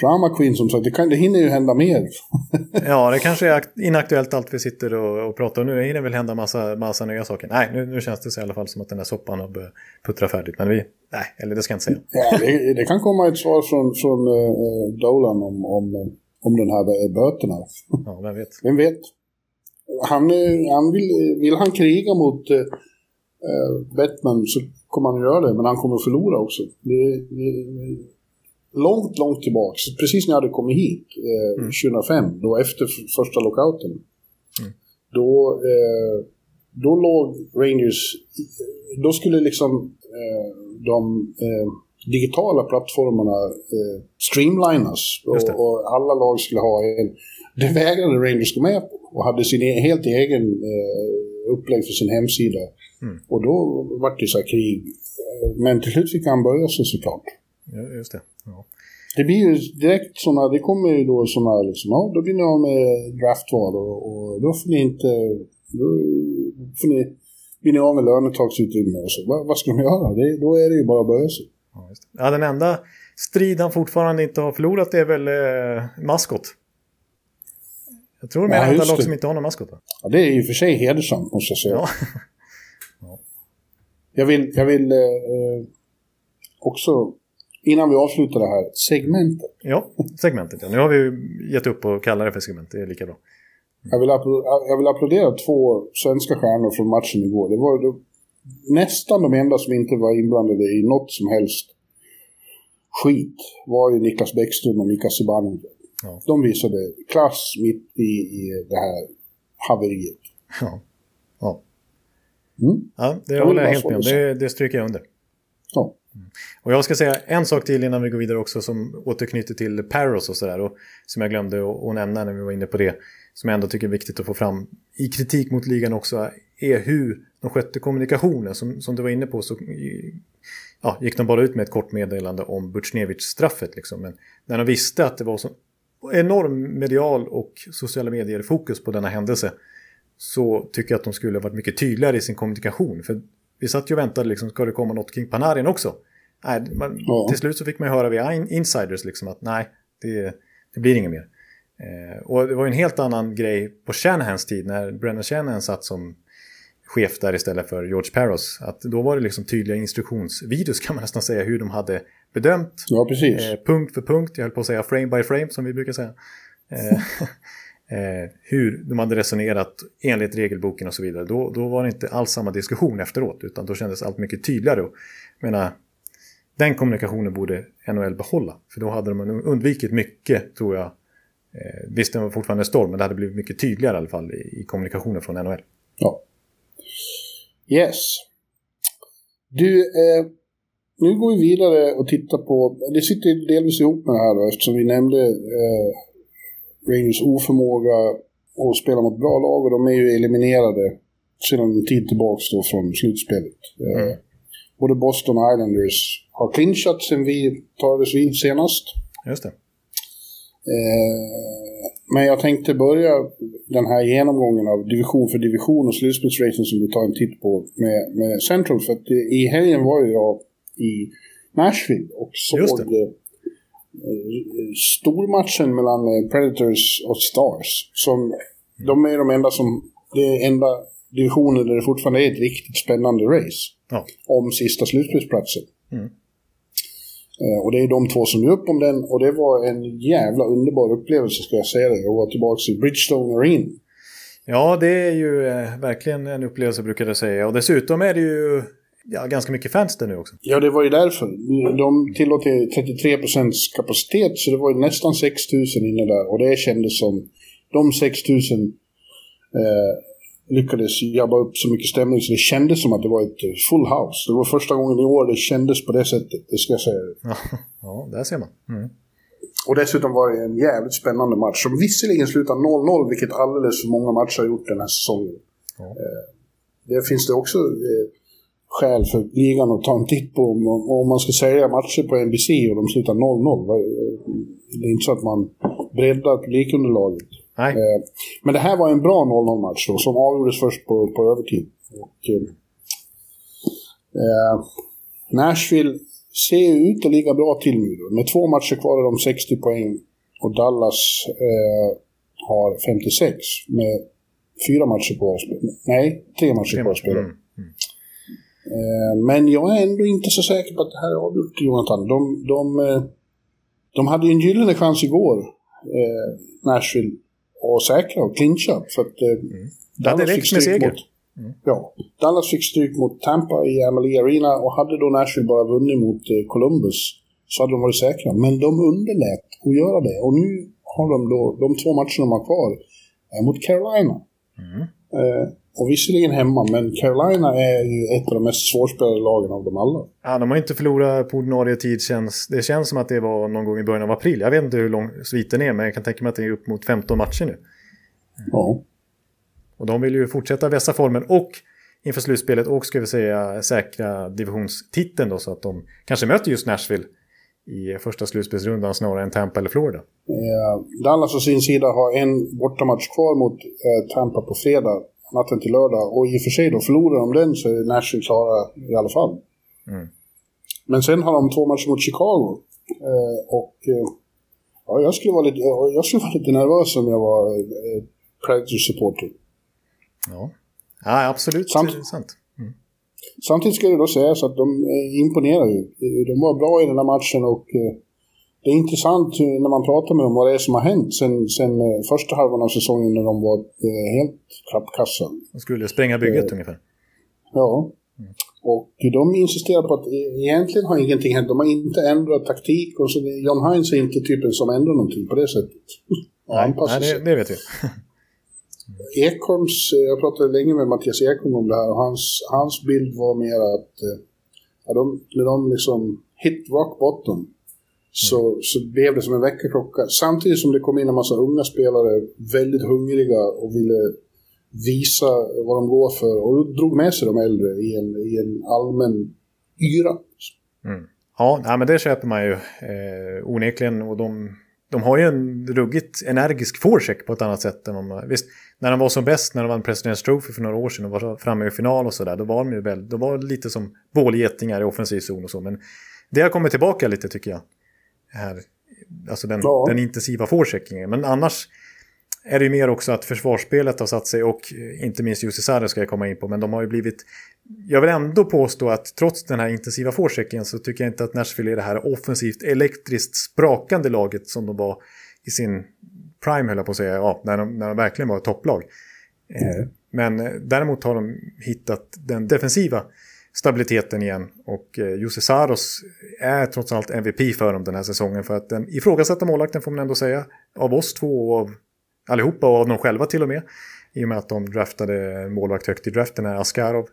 Drama Queen som sagt, det, kan, det hinner ju hända mer. ja, det kanske är inaktuellt allt vi sitter och, och pratar om nu. Det hinner väl hända massa, massa nya saker. Nej, nu, nu känns det så i alla fall som att den där soppan har börjat puttra färdigt. Men vi, nej, eller det ska jag inte säga. ja, det, det, kan komma ett svar från, från uh, Dolan om, om, om den här böterna. ja, vem vet. Vem vet. Han, han vill, vill han kriga mot uh, Batman så kommer han göra det, men han kommer att förlora också. Det, det, långt, långt tillbaka, precis när jag hade kommit hit, eh, mm. 2005, då efter första lockouten, mm. då, eh, då låg Rangers, då skulle liksom eh, de eh, digitala plattformarna eh, streamlinas och, och, alla lag skulle ha en. Det vägrade Rangers gå med på och hade sin e helt egen eh, upplägg för sin hemsida. Mm. Och då var det så här krig. Men till slut fick han börja sig såklart. Ja, just det. Ja. Det blir ju direkt sådana, det kommer ju då sådana liksom, ja då blir ni av med draftval och, och då får ni inte, då får ni, blir ni av med lönetagsutrymme och så. Va, vad ska de göra? Det, då är det ju bara att börja sig. Ja, ja, den enda strid han fortfarande inte har förlorat är väl eh, maskot. Jag tror det är ja, enda lag som inte har någon maskot. Ja, det är ju för sig hedersamt måste jag säga. Ja. Jag vill, jag vill eh, eh också Innan vi avslutar det här, segmentet. Ja, segmentet. Ja. Nu har vi gett upp och kallar det för segment, det är lika bra. Jag, vill jag vill applådera två svenska stjärnor från matchen igår. Det var det, nästan de enda som inte var inblandade i något som helst skit var ju Niklas Bäckström och Mika Zibanejad. Ja. De visade klass mitt i, i det här haveriet. Ja. Mm. ja det håller jag helt med om. Det, det stryker jag under. Ja. Mm. Och jag ska säga en sak till innan vi går vidare också som återknyter till Paros och sådär. Som jag glömde att nämna när vi var inne på det. Som jag ändå tycker är viktigt att få fram i kritik mot ligan också. Är hur de skötte kommunikationen. Som, som du var inne på så ja, gick de bara ut med ett kort meddelande om Butjnevitj-straffet. Liksom. Men när de visste att det var så enorm medial och sociala medier-fokus på denna händelse. Så tycker jag att de skulle ha varit mycket tydligare i sin kommunikation. För vi satt ju och väntade, liksom, ska det komma något kring Panarin också? Nej, man, ja. Till slut så fick man ju höra via insiders liksom att nej, det, det blir inget mer. Eh, och det var ju en helt annan grej på Shanahans tid när Brennan Shanahan satt som chef där istället för George Paros. Att då var det liksom tydliga instruktionsvideos kan man nästan säga hur de hade bedömt. Ja, precis. Eh, punkt för punkt, jag höll på att säga frame by frame som vi brukar säga. Eh, eh, hur de hade resonerat enligt regelboken och så vidare. Då, då var det inte alls samma diskussion efteråt utan då kändes allt mycket tydligare. Jag menar, den kommunikationen borde NHL behålla. För då hade de undvikit mycket, tror jag. Eh, visst, det var fortfarande storm, men det hade blivit mycket tydligare i alla fall i, i kommunikationen från NHL. Ja. Yes. Du, eh, nu går vi vidare och tittar på, det sitter delvis ihop med det här då, eftersom vi nämnde eh, Rangers oförmåga att spela mot bra lag och de är ju eliminerade sedan en tid tillbaka då från slutspelet. Eh, mm. både Boston Islanders har clinchat sen vi tagits vid senast. Just det. Eh, men jag tänkte börja den här genomgången av division för division och slutspelsracing som vi tar en titt på med, med Central. För att i helgen var ju jag i Nashville och såg stormatchen mellan eh, Predators och Stars. Som, de är de enda som, det är enda divisionen där det fortfarande är ett riktigt spännande race. Ja. Om sista slutspelsplatsen. Mm. Eh, och det är de två som gör upp om den och det var en jävla underbar upplevelse ska jag säga det. Jag var tillbaka i Bridgestone Arena. Ja, det är ju eh, verkligen en upplevelse brukar jag säga. Och dessutom är det ju ja, ganska mycket fans där nu också. Ja, det var ju därför. De tillåter 33% kapacitet så det var ju nästan 6 000 inne där. Och det kändes som de 6 000 eh, lyckades jobba upp så mycket stämning så det kändes som att det var ett full house. Det var första gången i år det kändes på det sättet, det ska jag säga. Ja, där ser man. Mm. Och dessutom var det en jävligt spännande match som visserligen slutade 0-0, vilket alldeles för många matcher har gjort den här säsongen. Ja. Eh, det finns det också eh, skäl för ligan att ta en titt på om, om man ska sälja matcher på NBC och de slutar 0-0. Det är inte så att man breddar publikunderlaget. Nej. Eh, men det här var en bra 0-0 match då, som avgjordes först på, på övertid. Och, eh, eh Nashville ser ut att ligga bra till nu. Med två matcher kvar är de 60 poäng och Dallas eh, har 56 med fyra matcher kvar. Nej, tre matcher kvar att spela. Mm. Mm. Eh, men jag är ändå inte så säker på att det här är avgjort, Jonathan. De, de, eh, de hade ju en gyllene chans igår, eh, Nashville, och säkra och clincha. För att eh, mm. Dallas fick stryk mot, mm. ja, Dallas fick stryk mot Tampa i Amalie Arena och hade då Nashville bara vunnit mot eh, Columbus så hade de varit säkra. Men de underlät att göra det och nu har de då, de två matcherna de har kvar är mot Carolina. Mm. Eh, och visserligen hemma, men Carolina är ju ett av de mest svårspelade lagen av dem alla. Ja, de har inte förlorat på ordinarie tid. Känns, det känns som att det var någon gång i början av april. Jag vet inte hur lång sviten är, men jag kan tänka mig att det är upp mot 15 matcher nu. Ja. Och de vill ju fortsätta vässa formen och inför slutspelet och ska vi säga säkra divisionstiteln då så att de kanske möter just Nashville i första slutspelsrundan snarare än Tampa eller Florida. Eh, Dallas å sin sida har en bortamatch kvar mot eh, Tampa på fredag natten till lördag. Och i och för sig då, förlorar de den så är Nashville klara i alla fall. Mm. Men sen har de två matcher mot Chicago. Eh, och eh, ja, jag, skulle vara lite, jag skulle vara lite nervös om jag var eh, Predator-supporter. Ja. ja, absolut. Samt. Mm. Samtidigt ska det då sägas att de imponerar ju. De var bra i den här matchen och eh, det är intressant när man pratar med dem vad det är som har hänt sen, sen eh, första halvan av säsongen när de var eh, helt klappkassa. De skulle spränga bygget eh, ungefär. Ja. Mm. Och de insisterar på att e- egentligen har ingenting hänt. De har inte ändrat taktik och så John Hines är inte typen som ändrar någonting på det sättet. Nej, nej det, det, vet vi. Ekholms, eh, jag pratade länge med Mattias Ekholm om det här och hans, hans bild var mer att ja, de, när de liksom hit rock bottom så, så blev det som en väckarklocka. Samtidigt som det kom in en massa unga spelare, väldigt hungriga och ville visa vad de går för. Och drog med sig de äldre i en, i en allmän yra. Mm. Ja, men det köper man ju eh, onekligen. Och de, de har ju en ruggigt energisk forecheck på ett annat sätt. Än man, visst, när de var som bäst, när de vann President's Trophy för några år sedan och var framme i final och sådär, då var de ju väl, då var lite som bålgetingar i offensiv zon och så. Men det har kommit tillbaka lite tycker jag här, alltså den, ja. den intensiva forecheckingen. Men annars är det ju mer också att försvarsspelet har satt sig och inte minst Jussi Sarre ska jag komma in på. Men de har ju blivit... Jag vill ändå påstå att trots den här intensiva forecheckingen så tycker jag inte att Nashville är det här offensivt elektriskt sprakande laget som de var i sin prime höll jag på att säga. Ja, när de, när de verkligen var ett topplag. Mm. Men eh, däremot har de hittat den defensiva stabiliteten igen. Och eh, Jose Saros är trots allt MVP för dem den här säsongen. För att den ifrågasatta målvakten får man ändå säga. Av oss två och av allihopa och av dem själva till och med. I och med att de draftade målvakt högt i draften, är Askarov.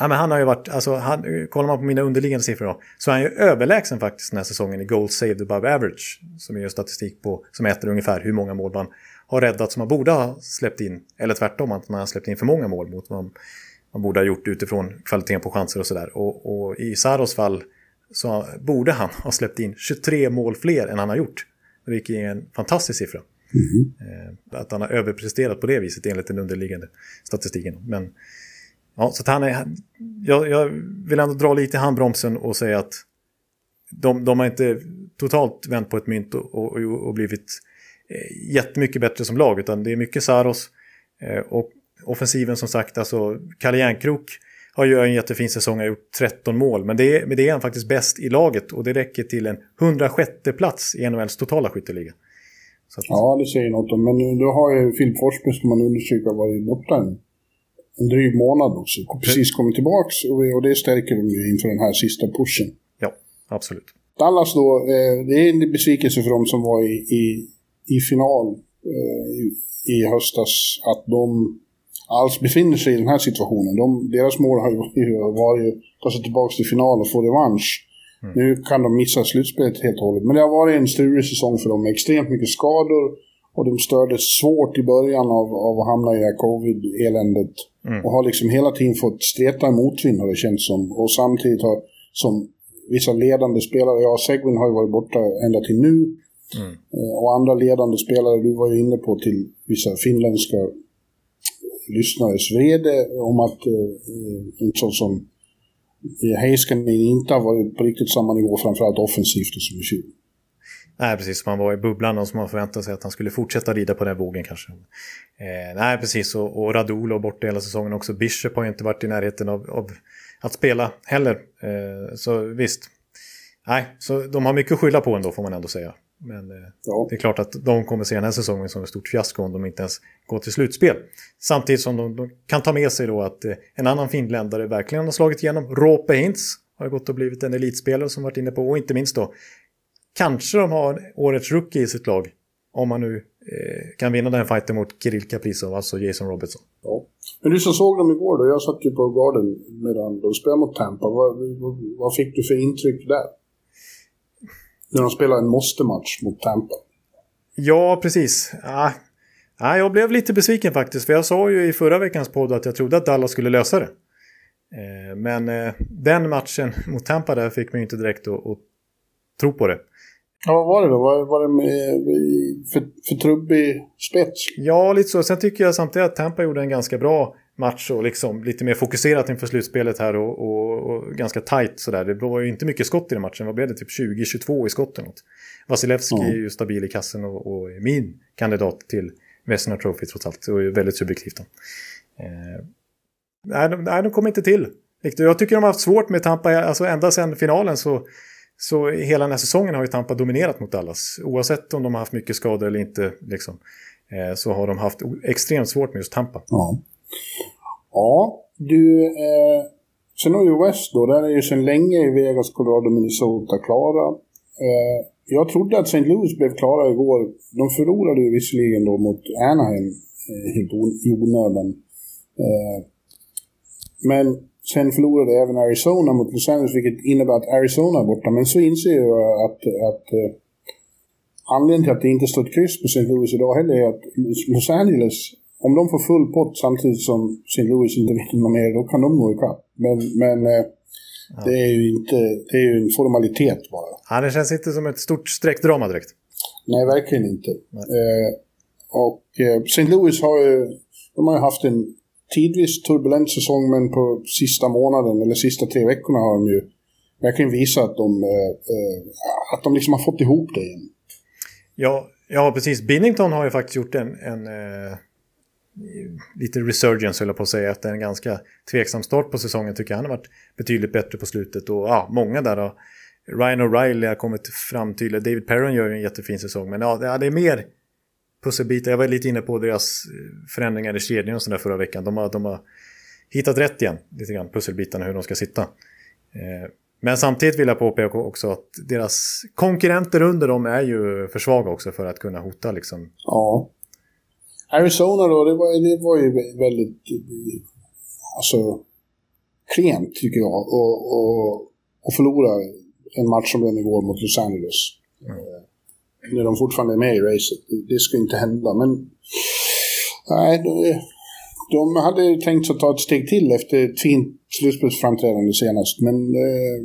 Ja, men han har ju varit, alltså, han, kollar man på mina underliggande siffror då, så är han ju överlägsen faktiskt den här säsongen i goal saved above average. Som är ju statistik på, som mäter ungefär hur många mål man har räddat som man borde ha släppt in. Eller tvärtom, att man har släppt in för många mål mot vad man borde ha gjort utifrån kvaliteten på chanser och sådär. Och, och, i Saros fall så borde han ha släppt in 23 mål fler än han har gjort vilket är en fantastisk siffra. Mm. Att han har överpresterat på det viset enligt den underliggande statistiken. Men, ja, så han är, jag, jag vill ändå dra lite i handbromsen och säga att de, de har inte totalt vänt på ett mynt och, och, och blivit eh, jättemycket bättre som lag. Utan det är mycket Saros. Eh, och offensiven som sagt, alltså Kalle Järnkrok har ju en jättefin säsong, har gjort 13 mål. Men det, är, men det är han faktiskt bäst i laget och det räcker till en 106 plats i NHLs totala skytteliga. Att... Ja, det säger något om. Men då har ju Filip Forsberg, ska man undersöka, varit borta en, en dryg månad också. Precis kommit tillbaka och, och det stärker dem ju inför den här sista pushen. Ja, absolut. Dallas då, eh, det är en besvikelse för dem som var i, i, i final eh, i, i höstas att de alls befinner sig i den här situationen. De, deras mål har ju varit att ta sig tillbaka till final och få revansch. Mm. Nu kan de missa slutspelet helt och hållet. Men det har varit en strulig säsong för dem med extremt mycket skador. Och de stördes svårt i början av, av att hamna i det här covid-eländet. Mm. Och har liksom hela tiden fått streta motvind har det känts som. Och samtidigt har, som vissa ledande spelare, ja Segwin har ju varit borta ända till nu. Mm. Och andra ledande spelare, du var ju inne på till vissa finländska lyssnares vrede om att eh, eh, en sån som Heiskanen inte har varit på riktigt samma nivå, framförallt offensivt som i fjol. Nej, precis. Man var i bubblan och som man förväntade sig att han skulle fortsätta rida på den vågen kanske. Eh, nej, precis. Och, och Radul borta hela säsongen också. Bishop har ju inte varit i närheten av, av att spela heller. Eh, så visst. Nej, så de har mycket att skylla på ändå får man ändå säga. Men eh, ja. det är klart att de kommer se den här säsongen som ett stort fiasko om de inte ens går till slutspel. Samtidigt som de, de kan ta med sig då att eh, en annan finländare verkligen har slagit igenom. Rope Hintz har gått och blivit en elitspelare som varit inne på. Och inte minst då, kanske de har årets rookie i sitt lag. Om man nu eh, kan vinna den fighten mot Kirill Kaprizov, alltså Jason Robertson. Ja. Men du som såg dem igår då, jag satt ju på Garden medan de spelade mot Tampa. Vad, vad, vad fick du för intryck där? När de spelar en måste-match mot Tampa. Ja, precis. Ja. Ja, jag blev lite besviken faktiskt. För jag sa ju i förra veckans podd att jag trodde att Dallas skulle lösa det. Eh, men eh, den matchen mot Tampa där fick mig inte direkt att, att tro på det. Ja, vad var det då? Var, var det med, för, för trubbig spets? Ja, lite så. Sen tycker jag samtidigt att Tampa gjorde en ganska bra match och liksom lite mer fokuserat inför slutspelet här och, och, och ganska tajt sådär. Det var ju inte mycket skott i den matchen. Vad blev det? Typ 20-22 i skotten. Vasilevski mm. är ju stabil i kassen och, och är min kandidat till Vesna Trophy trots allt. Och är väldigt subjektivt. Eh, nej, de, nej, de kommer inte till. Jag tycker de har haft svårt med Tampa, alltså ända sedan finalen så, så hela den här säsongen har ju Tampa dominerat mot Dallas. Oavsett om de har haft mycket skador eller inte, liksom, eh, så har de haft extremt svårt med just Tampa. Ja. Ja, du... Eh, sen har ju West då, där är ju sedan länge i Vegas, Colorado, Minnesota klara. Eh, jag trodde att St. Louis blev klara igår. De förlorade ju visserligen då mot Anaheim eh, helt i onödan. Eh, men sen förlorade även Arizona mot Los Angeles, vilket innebär att Arizona är borta. Men så inser jag att, att eh, anledningen till att det inte står ett kryss på St. Louis idag heller är att Los Angeles om de får full pott samtidigt som St. Louis inte vinner mer, då kan de gå ikapp. Men, men eh, ja. det är ju inte, det är ju en formalitet bara. Ja, det känns inte som ett stort streckdrama direkt. Nej, verkligen inte. Eh, och eh, St. Louis har ju, de har ju haft en tidvis turbulent säsong, men på sista månaden, eller sista tre veckorna har de ju verkligen visat att de, eh, eh, att de liksom har fått ihop det igen. Ja, ja precis. Binnington har ju faktiskt gjort en, en eh lite resurgence höll jag på att säga. Efter en ganska tveksam start på säsongen tycker jag han har varit betydligt bättre på slutet. Och ja, många där har Ryan O'Reilly har kommit fram tydligt. David Perron gör ju en jättefin säsong. Men ja, det är mer pusselbitar. Jag var lite inne på deras eh, förändringar i kedjan och sådär förra veckan. De har, de har hittat rätt igen, lite grann, pusselbitarna hur de ska sitta. Eh, men samtidigt vill jag påpeka också att deras konkurrenter under dem är ju för svaga också för att kunna hota liksom. Ja. Arizona då, det var, det var ju väldigt alltså, klent tycker jag. Och, och, och förlora en match som den igår mot Los Angeles. Mm. När de fortfarande är med i racet. Det, det ska inte hända, men... Nej, de, de hade tänkt sig att ta ett steg till efter ett fint slutspelsframträdande senast, men... Eh,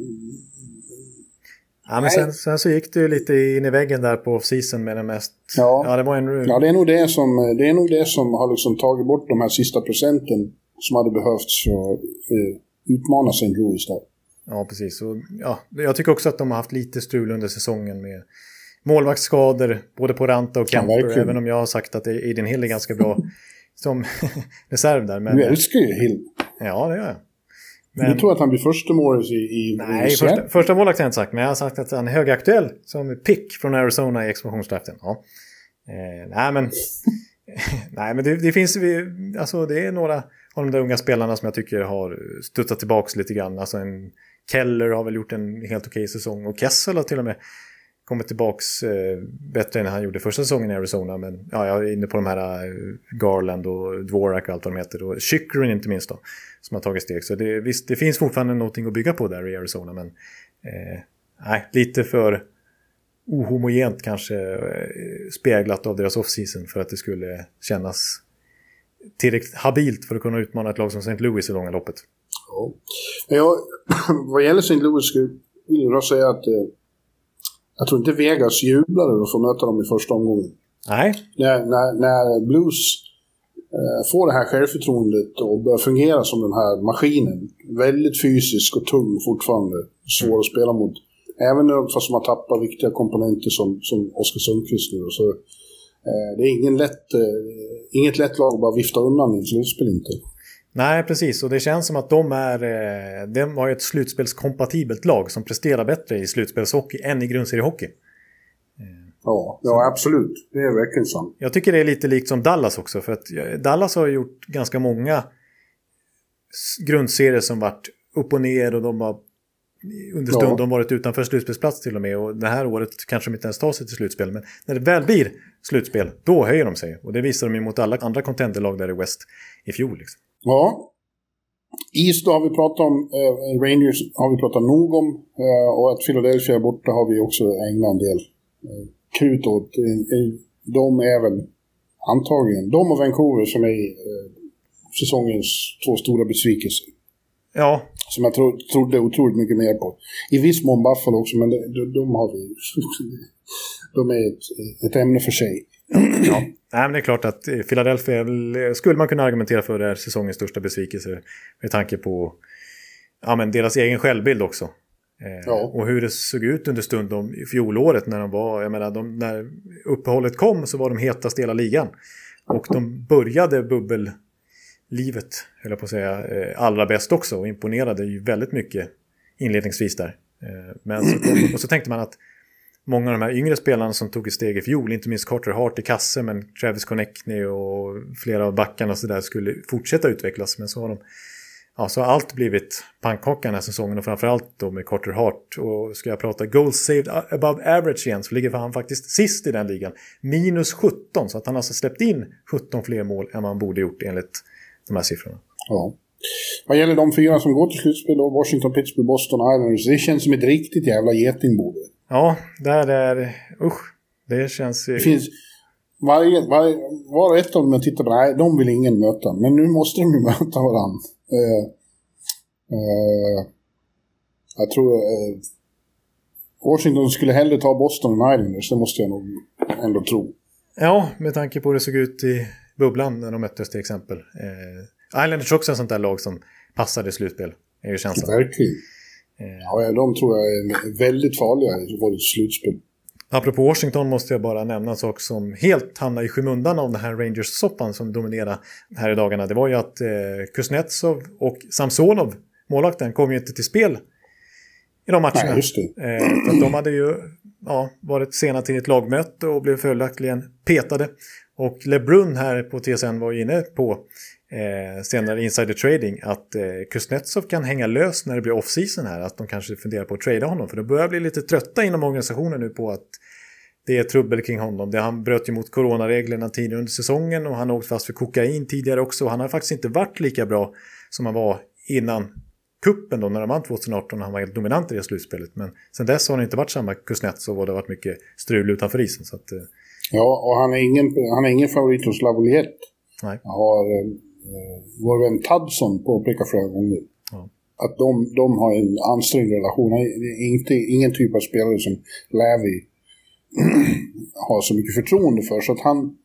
Ja, men sen, sen, så gick ju lite in i väggen där på off-season med den mest... Ja. ja, det var en... Ja, det är nog det som, det är nog det som har liksom tagit bort de här sista procenten som hade behövts för att eh, utmana St. Louis där. Ja, precis. Och, ja, jag tycker också att de har haft lite strul under säsongen med målvaktsskador, både på Ranta och Kemper, ja, även om jag har sagt att Aiden Hill är ganska bra som reserv där. Men, du älskar ju Hill. Ja, det gör jag. Men, du tror att han blir första målet i, i Nej, i första, första målet har jag inte sagt, men jag har sagt att han är högaktuell som pick från Arizona i expansionsdraften. Ja. Eh, nej, men, nej, men det, det finns, alltså det är några av de där unga spelarna som jag tycker har studsat tillbaka lite grann. Alltså en Keller har väl gjort en helt okej säsong och Kessel har till och med kommit tillbaks eh, bättre än han gjorde första säsongen i Arizona. Men ja, jag är inne på de här eh, Garland och Dvorak och allt vad de heter. Och Chikrin inte minst då, som har tagit steg. Så det, visst, det finns fortfarande någonting att bygga på där i Arizona. Men eh, nej, lite för ohomogent kanske eh, speglat av deras offseason för att det skulle kännas tillräckligt habilt för att kunna utmana ett lag som St. Louis i långa loppet. Ja. Jag, vad gäller St. Louis skulle jag säga att eh, jag tror inte Vegas jublade att få möta dem i första omgången. Nej. När, när, när Blues eh, får det här självförtroendet och börjar fungera som den här maskinen. Väldigt fysisk och tung fortfarande. Svår att spela mot. Även fast de har tappat viktiga komponenter som, som Oskar Sundqvist nu. Så, eh, det är ingen lätt, eh, inget lätt lag att bara vifta undan i ett slutspel inte. Nej, precis. Och det känns som att de är... Eh, de har ett slutspelskompatibelt lag som presterar bättre i slutspelshockey än i grundseriehockey. Ja, ja, absolut. Det är verkligen sant. Jag tycker det är lite likt som Dallas också. För att Dallas har gjort ganska många grundserier som varit upp och ner och de har under stund ja. varit utanför slutspelsplats till och med. Och det här året kanske de inte ens tar sig till slutspel. Men när det väl blir slutspel, då höjer de sig. Och det visar de ju mot alla andra contenderlag där i West i fjol. Liksom. Ja. East har vi pratat om, eh, Rangers har vi pratat nog om. Eh, och att Philadelphia är borta har vi också ägnat en del eh, krut åt. De är väl antagligen, de och Vancouver som är eh, säsongens två stora besvikelser. Ja. Som jag tro, trodde otroligt mycket mer på. I viss mån Buffalo också, men de, de, de har vi... de är ett, ett ämne för sig. Ja. Nej, men det är klart att Philadelphia skulle man kunna argumentera för är säsongens största besvikelse. Med tanke på ja, men deras egen självbild också. Eh, ja. Och hur det såg ut under stundom i fjolåret när de var, jag menar, de, när uppehållet kom så var de hetast i hela ligan. Och de började bubbellivet, höll jag på att säga, eh, allra bäst också och imponerade ju väldigt mycket inledningsvis där. Eh, men så kom, och så tänkte man att många av de här yngre spelarna som tog ett steg i fjol, inte minst Carter Hart i kasse, men Travis Connectney och flera av backarna så där skulle fortsätta utvecklas. Men så har de ja, så har allt blivit pannkaka den här säsongen och framförallt då med Carter Hart. Och ska jag prata goals saved above average igen så ligger han faktiskt sist i den ligan. Minus 17, så att han alltså släppt in 17 fler mål än man borde gjort enligt de här siffrorna. Ja. Vad gäller de fyra som går till slutspel då, Washington, Pittsburgh, Boston Islanders, det känns som ett riktigt jävla getingbo. Ja, där är... Usch, det känns... Det finns... Varje, varje, var och ett av dem jag tittar på, nej, de vill ingen möta. Men nu måste de ju möta varandra. Eh, eh, jag tror eh, Washington skulle hellre ta Boston än Islanders, det måste jag nog ändå tro. Ja, med tanke på hur det såg ut i bubblan när de möttes till exempel. Eh, Islanders också en sånt där lag som passade i slutspel, är ju känslan. Verkligen. Eh. Ja, de tror jag är väldigt farliga i slutspel. Apropå Washington måste jag bara nämna en sak som helt hamnar i skymundan av den här Rangers-soppan som dominerar här i dagarna. Det var ju att eh, Kuznetsov och Samsonov, målvakten, kom ju inte till spel i de matcherna. Nej, just det. Eh, för de hade ju ja, varit sena till ett lagmöte och blev följaktligen petade. Och LeBrun här på TSN var inne på eh, senare insider trading att eh, Kuznetsov kan hänga lös när det blir off-season här. Att de kanske funderar på att trada honom. För de börjar bli lite trötta inom organisationen nu på att det är trubbel kring honom. Det, han bröt ju mot coronareglerna tidigare under säsongen och han har åkt fast för kokain tidigare också. Han har faktiskt inte varit lika bra som han var innan kuppen då när de vann 2018 när han var helt dominant i det slutspelet. Men sen dess har han inte varit samma Kuznetsov och det har varit mycket strul utanför isen. Så att, eh... Ja, och han är ingen, han är ingen favorit hos Lavoliette. Nej. Har eh, vår vän Tadson påpekat flera gånger. Ja. att de, de har en ansträngd relation. Inte, ingen typ av spelare som Lävi har så mycket förtroende för. Så att han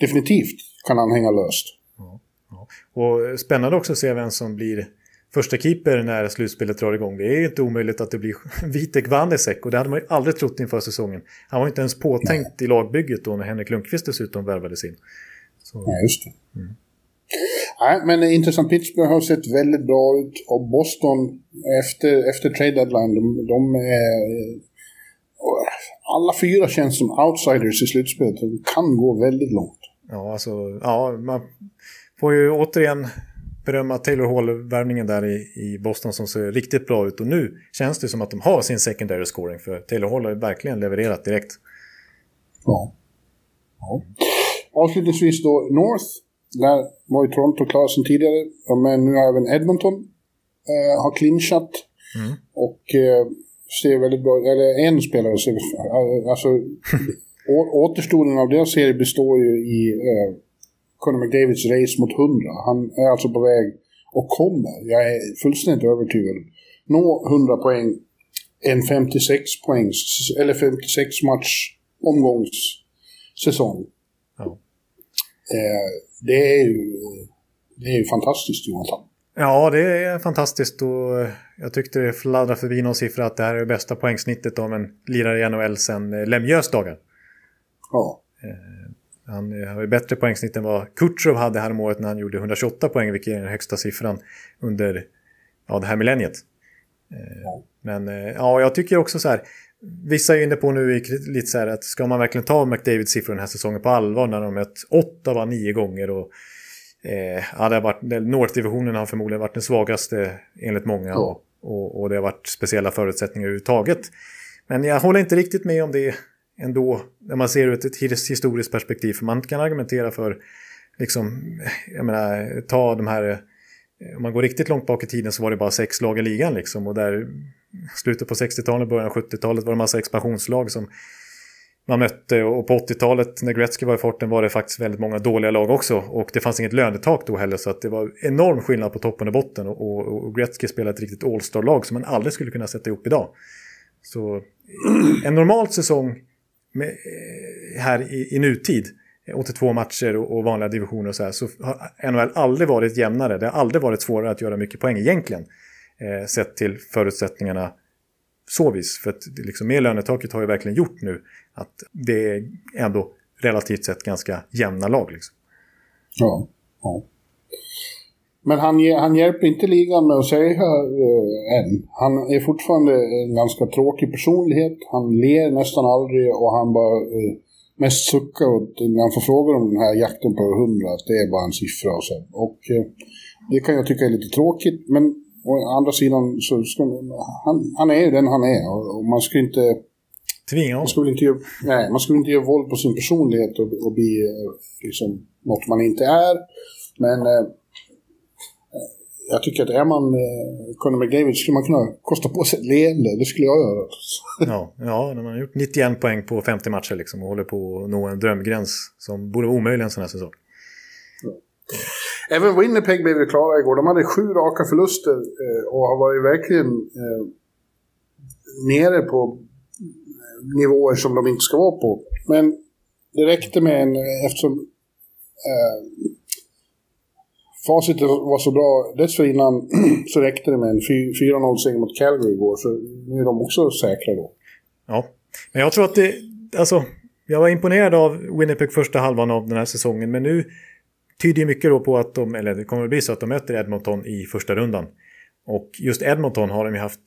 definitivt kan han hänga löst. Ja, ja. Och spännande också att se vem som blir första keeper när slutspelet drar igång. Det är inte omöjligt att det blir Vitek Vanesek och det hade man ju aldrig trott inför säsongen. Han var inte ens påtänkt Nej. i lagbygget då när Henrik Lundqvist dessutom värvades in. Så... Nej, just det. Mm. Nej, men intressant. Pittsburgh har sett väldigt bra ut och Boston efter, efter trade deadline, de, de är... Alla fyra känns som outsiders i slutspelet. De kan gå väldigt långt. Ja, alltså, ja, man får ju återigen berömma Taylor Hall-värvningen där i, i Boston som ser riktigt bra ut. Och nu känns det som att de har sin secondary scoring för Taylor Hall har ju verkligen levererat direkt. Ja. ja. Avslutningsvis då North. Där var ju Toronto klar sedan tidigare. Men nu har även Edmonton eh, har clinchat. Mm. Och eh, ser väldigt bra Eller en spelare ser... Alltså, återstoden av deras serie består ju i eh, Conor McDavids race mot 100. Han är alltså på väg och kommer, jag är fullständigt övertygad, nå 100 poäng en 56 poängs, eller 56 match omgångssäsong. Ja. Eh, det, är ju, det är ju fantastiskt Jonathan. Ja, det är fantastiskt och jag tyckte det fladdrade förbi någon siffra att det här är det bästa poängsnittet av en lirare i NHL sedan eh, Lemieux dagar. Ja. Eh, han har ju bättre poängsnitt än vad Kutjov hade här året när han gjorde 128 poäng, vilket är den högsta siffran under ja, det här millenniet. Eh, men eh, ja, jag tycker också så här, vissa är inne på nu lite så här att ska man verkligen ta McDavids siffror den här säsongen på allvar när de mött åtta var nio gånger och eh, ja, det har varit, North-divisionen har förmodligen varit den svagaste enligt många ja. och, och, och, det har varit speciella förutsättningar överhuvudtaget. Men jag håller inte riktigt med om det ändå, när man ser ur ett, historiskt perspektiv. För man kan argumentera för, liksom, jag menar, ta de här, om man går riktigt långt bak i tiden så var det bara sex lag i ligan liksom. Och där, slutet på 60-talet, början av 70-talet var det en massa expansionslag som man mötte. Och på 80-talet när Gretzky var i farten var det faktiskt väldigt många dåliga lag också. Och det fanns inget lönetak då heller så att det var enorm skillnad på toppen och botten. Och, och, och Gretzky spelade ett riktigt All-star-lag som man aldrig skulle kunna sätta ihop idag. Så eh, en normal säsong med, eh, här i, i nutid, eh, 82 matcher och, och, vanliga divisioner och så här, så har NHL aldrig varit jämnare. Det har aldrig varit svårare att göra mycket poäng egentligen. Eh, sett till förutsättningarna så vis. För att liksom, med lönetaket har ju verkligen gjort nu att det är ändå relativt sett ganska jämna lag. Liksom. Ja, ja. Men han, han hjälper inte ligan med att säga eh, än. Han är fortfarande en ganska tråkig personlighet. Han ler nästan aldrig och han bara eh, mest suckar åt, när han får frågor om den här jakten på 100, att det är bara en siffra och så. Och eh, det kan jag tycka är lite tråkigt, men å andra sidan så ska han, han är ju den han är och, och man ska inte Tvinga man ska inte göra, nej, man ska inte göra våld på sin personlighet och, och bli liksom, något man inte är. Men jag tycker att är man eh, Conor McDavid skulle man kunna kosta på sig ett leende. Det skulle jag göra. ja, ja, när man har gjort 91 poäng på 50 matcher liksom och håller på att nå en drömgräns som borde vara omöjlig en sån här säsong. Ja. Även Winnipeg blev ju klara igår. De hade sju raka förluster eh, och har varit verkligen eh, nere på eh, nivåer som de inte ska vara på. Men det räckte med en, eh, eftersom eh, facit var så bra dessförinnan så räckte det med en 4-0-seger mot Calgary igår. Så nu är de också säkra då. Ja, men jag tror att det... Alltså, jag var imponerad av Winnipeg första halvan av den här säsongen. Men nu tyder mycket då på att de, eller det kommer att bli så att de möter Edmonton i första rundan. Och just Edmonton har de ju haft,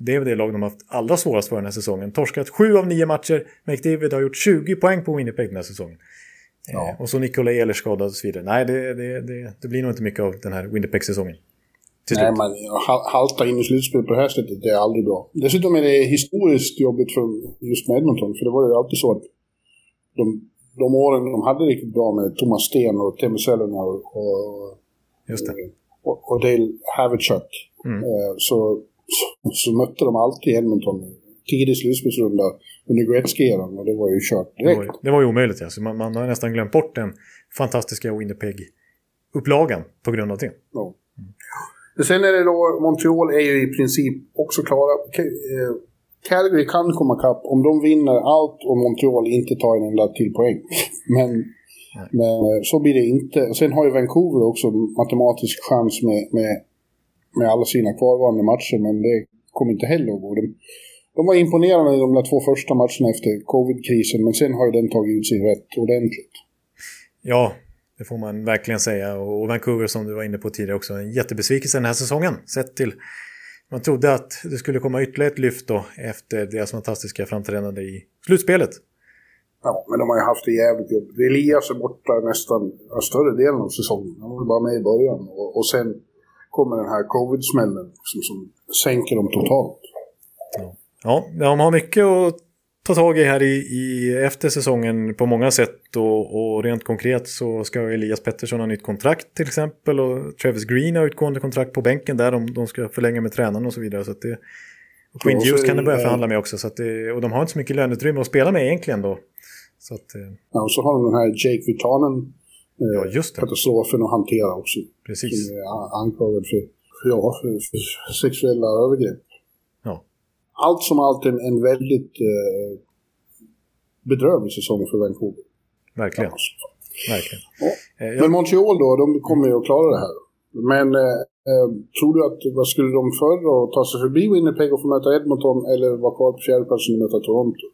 det är det lag de har haft allra svårast för den här säsongen. Torskat sju av nio matcher, McDavid har gjort 20 poäng på Winnipeg den här säsongen. Ja. Eh, och så Nikola Ehlers skadad och så vidare. Nej, det, det, det, det, blir nog inte mycket av den här Winnipeg-säsongen. Nej, men halta in i slutspelet på det här sättet, det är aldrig bra. Dessutom är det historiskt jobbigt för just med Edmonton, för det var ju alltid så att de, de åren de hade riktigt bra med Thomas Sten och Teemu Selänne och, och, och, och Dale Havachuk, mm. Eh, så, så, så, mötte de alltid Edmonton tidig slutspelsrunda under Gretzky-eran och det var ju kört direkt. Det var, det var ju omöjligt ja. Så man, man, har nästan glömt bort den fantastiska Winnipeg-upplagan på grund av det. Ja. Sen är det då, Montreal är ju i princip också klara. Calgary kan komma kapp om de vinner allt och Montreal inte tar en enda till poäng. Men, men eh, så blir det inte. Sen har ju Vancouver också matematisk chans med, med, med alla sina kvarvarande matcher, men det kommer inte heller att gå. De, de var imponerande i de där två första matcherna efter covid-krisen, men sen har ju den tagit ut sig rätt ordentligt. Ja, det får man verkligen säga. Och Vancouver som du var inne på tidigare också, en jättebesvikelse den här säsongen. Sett till, man trodde att det skulle komma ytterligare ett lyft då efter deras fantastiska framträdande i slutspelet. Ja, men de har ju haft det jävligt jobbigt. Elias är borta nästan större delen av säsongen. Han var bara med i början. Och, och sen kommer den här covid-smällen som, som sänker dem totalt. Ja. ja, de har mycket att ta tag i här i, i efter säsongen på många sätt. Och, och, rent konkret så ska Elias Pettersson ha nytt kontrakt till exempel. Och Travis Green har utgående kontrakt på bänken där. De, de ska förlänga med tränaren och så vidare. Så att det, och Quinn Hughes kan de börja förhandla med också. Så att det, och de har inte så mycket löneutrymme att spela med egentligen då. Så att, eh, ja, och så har de den här Jake Vitanen. Eh, ja, just det. Katastrofen att hantera också. Precis. Som är anklagad för, ja, för, för sexuella övergrepp allt som allt en, en väldigt eh, bedrövlig säsong för Vancouver. Verkligen. Verkligen. Ja. Eh, Men Montreal då, de kommer ju att klara det här. Men eh, eh, tror du att, vad skulle de föredra? Att ta sig förbi Winnipeg och få möta Edmonton eller vara kvar på fjärdeplatsen och möta Toronto?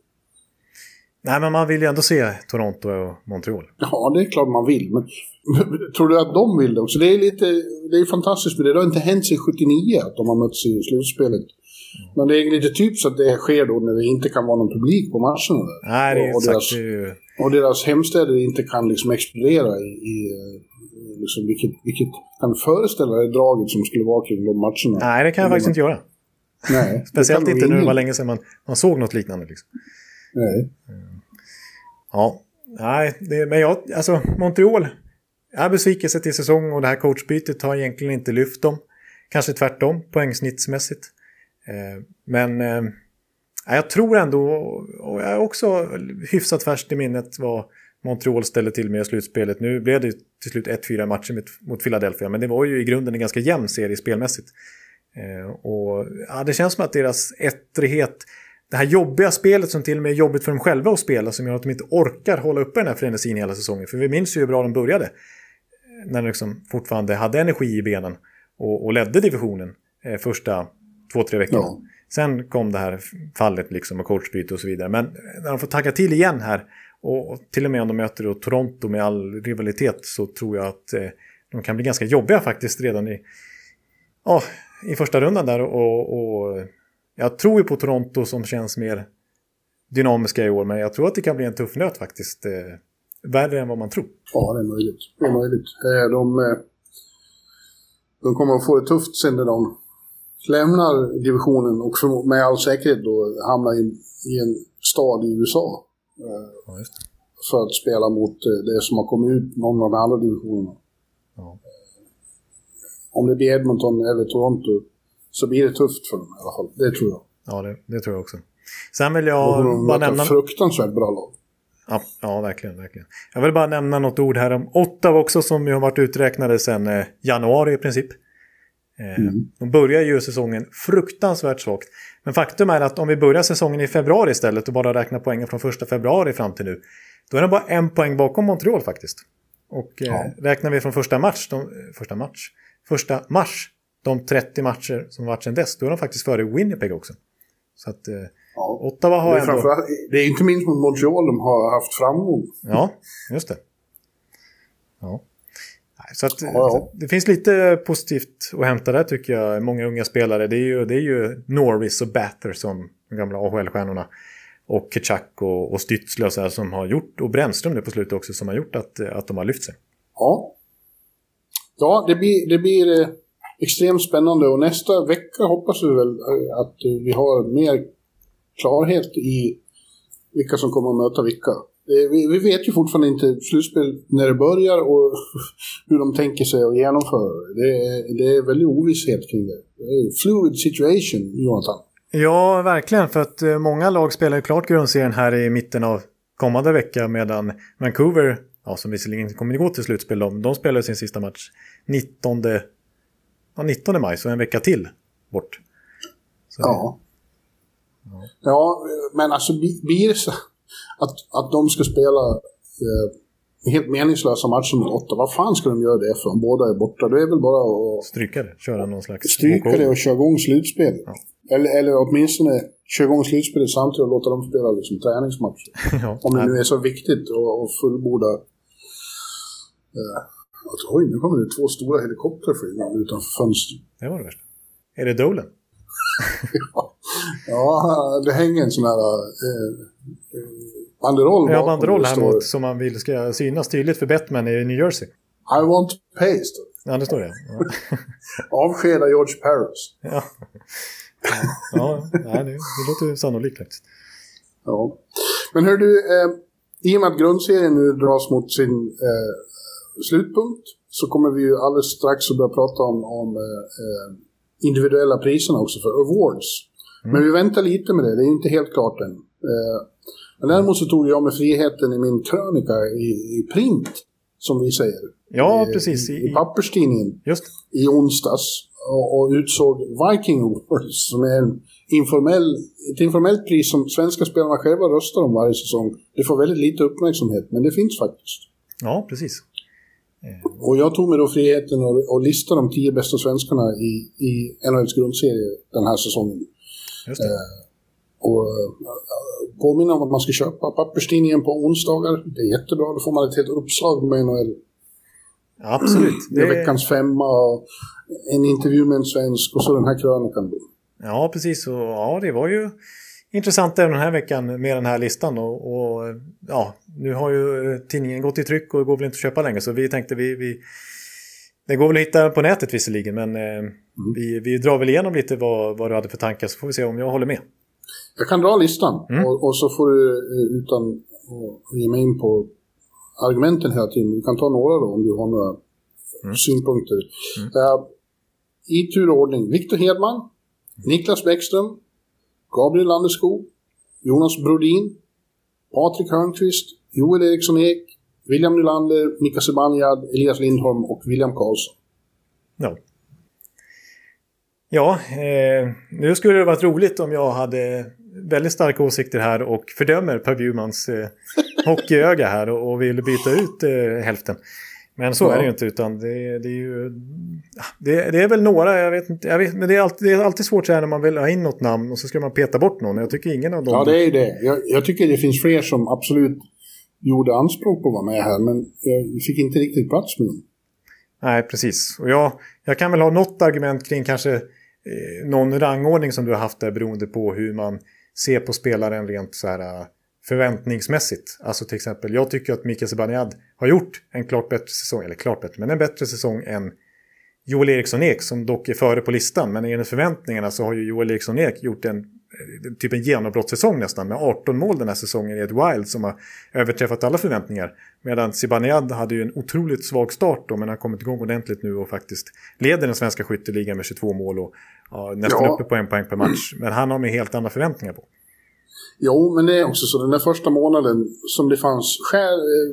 Nej, men man vill ju ändå se Toronto och Montreal. Ja, det är klart man vill. Men tror du att de vill det också? Det är lite, det är fantastiskt med det. Det har inte hänt sedan 79 att de har mötts i slutspelet. Men det är lite typiskt att det sker då när det inte kan vara någon publik på matcherna. Nej, det är och, deras, och deras hemstäder inte kan liksom explodera i, i liksom, vilket, vilket kan föreställa dig draget som skulle vara kring de matcherna. Nej, det kan jag faktiskt inte göra. Nej, Speciellt inte när det var länge sedan man, man såg något liknande. Liksom. Nej. Ja, nej, det, men jag, alltså Montreal, är besvikelse till säsong och det här coachbytet har egentligen inte lyft dem. Kanske tvärtom, poängsnittsmässigt. Eh, men eh, jag tror ändå, och jag är också hyfsat färskt i minnet vad Montreal ställde till med i slutspelet. Nu blev det till slut 1-4 matcher mot Philadelphia, men det var ju i grunden en ganska jämn serie spelmässigt. Eh, och ja, det känns som att deras ettrighet, det här jobbiga spelet som till och med är jobbigt för dem själva att spela, som gör att de inte orkar hålla uppe den här frenesin hela säsongen. För vi minns ju hur bra de började, eh, när de liksom fortfarande hade energi i benen och, och ledde divisionen eh, första två, tre veckor. Ja. Sen kom det här fallet liksom och coachbyte och så vidare. Men när de får tagga till igen här och, till och med om de möter då Toronto med all rivalitet så tror jag att eh, de kan bli ganska jobbiga faktiskt redan i, oh, i första rundan där. Och, och, jag tror ju på Toronto som känns mer dynamiska i år, men jag tror att det kan bli en tuff nöt faktiskt. Eh, värre än vad man tror. Ja, det är möjligt. Det är möjligt. Eh, de, eh, de kommer att få det tufft sen när de lämnar divisionen och för, med all säkerhet då hamnar i, i en stad i USA. Eh, ja, för att spela mot eh, det som har kommit ut någon av de andra divisionerna. Ja. Om det blir Edmonton eller Toronto så blir det tufft för dem i alla fall. Det tror jag. Ja, det, det tror jag också. Sen vill jag bara nämna... fruktansvärt bra lag. Ja, ja, verkligen, verkligen. Jag vill bara nämna något ord här om Ottawa också som ju har varit uträknade sedan eh, januari i princip. Eh, mm. De börjar ju säsongen fruktansvärt svagt. Men faktum är att om vi börjar säsongen i februari istället och bara räknar poängen från första februari fram till nu. Då är det bara en poäng bakom Montreal faktiskt. Och eh, ja. räknar vi från första match, de, första match, första mars, de 30 matcher som varit sedan dess, då är de faktiskt före Winnipeg också. Så att eh, ja. Ottawa har det är ändå... Det är inte minst mot Montreal de har haft framgång. Ja, just det. Ja. Så att, ja, ja. det finns lite positivt att hämta där tycker jag. Många unga spelare. Det är ju, det är ju Norris och Batter som de gamla AHL-stjärnorna. Och Ketchak och, och Stützle och så här som har gjort, och Brännström nu på slutet också, som har gjort att, att de har lyft sig. Ja. Ja, det blir, det blir eh, extremt spännande och nästa vecka hoppas vi väl eh, att vi har mer klarhet i vilka som kommer att möta vilka. Eh, vi, vi, vet ju fortfarande inte slutspel när det börjar och hur de tänker sig att genomföra det. Är, det är väldigt ovisshet kring det. Det är fluid situation, Jonathan. Ja, verkligen. För att eh, många lag spelar ju klart grundserien här i mitten av kommande vecka medan Vancouver, ja, som visserligen kommer att gå till slutspel, de, de spelar sin sista match 19 ja, 19 maj, så en vecka till bort. Så Ja. Ja, men alltså bli- blir det så att, att de ska spela eh, helt meningslösa matcher mot åtta, vad fan ska de göra det för om båda är borta? Det är väl bara att Stryka det, köra någon slags... stryka det och köra igång slutspelet. Ja. Eller, eller åtminstone köra igång slutspelet samtidigt och låta dem spela liksom träningsmatcher. ja, Om det nu är så viktigt att fullborda... Eh, att, oj, nu kommer det två stora helikoptrar flygande utanför fönstret. det var det värsta. Är det Dolan? Ja, det hänger en sån här eh, banderoll Ja, banderoll här mot, som man vill ska synas tydligt för Batman i New Jersey. I want pay. står det. Ja, det står det. Ja, Avskeda George Paris. ja. ja nej, det, det låter sannolikt faktiskt. Ja. Men hör du, eh, i och med att grundserien nu dras mot sin eh, slutpunkt så kommer vi ju alldeles strax att börja prata om, om eh, eh, individuella priserna också för awards. Men vi väntar lite med det, det är inte helt klart än. Eh, men däremot så tog jag med friheten i min krönika i, i print, som vi säger. Ja, i, precis. I, I, papperstidningen just i onsdags och, och utsåg Viking Awards som är en informell, ett informellt pris som svenska spelarna själva röstar om varje säsong. Det får väldigt lite uppmärksamhet, men det finns faktiskt. Ja, precis. Och jag tog mig då friheten att lista de tio bästa svenskarna i, i NHLs grundserie den här säsongen. Just det. Och äh, påminna om att man ska köpa papperstidningen på onsdagar. Det är jättebra, då får man ett helt uppslag med NHL. Absolut. Det är veckans femma och en intervju med en svensk och så den här krönikan. Ja, precis. Och, ja, det var ju intressant även den här veckan med den här listan. Och, och ja, nu har ju eh, tidningen gått i tryck och går väl inte att köpa längre. Så vi tänkte vi... vi det går väl att hitta på nätet visserligen, men eh, vi, vi drar väl igenom lite vad, vad du hade för tankar så får vi se om jag håller med. Jag kan dra listan Mm. och, och så får du eh, utan att ge mig in på argumenten hela tiden. Du kan ta några då om du har några Mm. synpunkter. Eh, I tur och ordning. Viktor Hedman, Niklas Bäckström, Gabriel Landeskog, Jonas Brodin, Patrik Hörnqvist, Joel Eriksson Ek, William Nylander, Mika Zibanejad, Elias Lindholm och William Karlsson. Ja. Ja, eh, nu skulle det varit roligt om jag hade väldigt starka åsikter här och fördömer Per Bjurmans eh, hockeyöga här och, och vill byta ut eh, hälften. Men så Ja. är det ju inte utan det, det är ju... Det, det är väl några, jag vet inte, jag vet, men det är, alltid, det är alltid svårt så här när man vill ha in något namn och så ska man peta bort någon. Jag tycker ingen av dem... Ja, det är ju det. Jag, jag tycker det finns fler som absolut gjorde anspråk på att vara med här, men jag fick inte riktigt plats med dem. Nej, precis. Och jag, jag kan väl ha något argument kring kanske Eh, någon rangordning som du har haft där beroende på hur man ser på spelaren rent så här eh, förväntningsmässigt. Alltså till exempel, jag tycker att Mikael Zibanejad har gjort en klart bättre säsong, eller klart bättre, men en bättre säsong än Joel Eriksson Ek som dock är före på listan. Men enligt förväntningarna så har ju Joel Eriksson Ek gjort en typ en genombrottssäsong nästan med 18 mål den här säsongen i ett Wild som har överträffat alla förväntningar. Medan Zibanejad hade ju en otroligt svag start då men har kommit igång ordentligt nu och faktiskt leder den svenska skytteligan med 22 mål och ja, nästan Ja. uppe på en poäng per match. Men han har med helt andra förväntningar på. Jo, men det är också så den där första månaden som det fanns skäl, eh,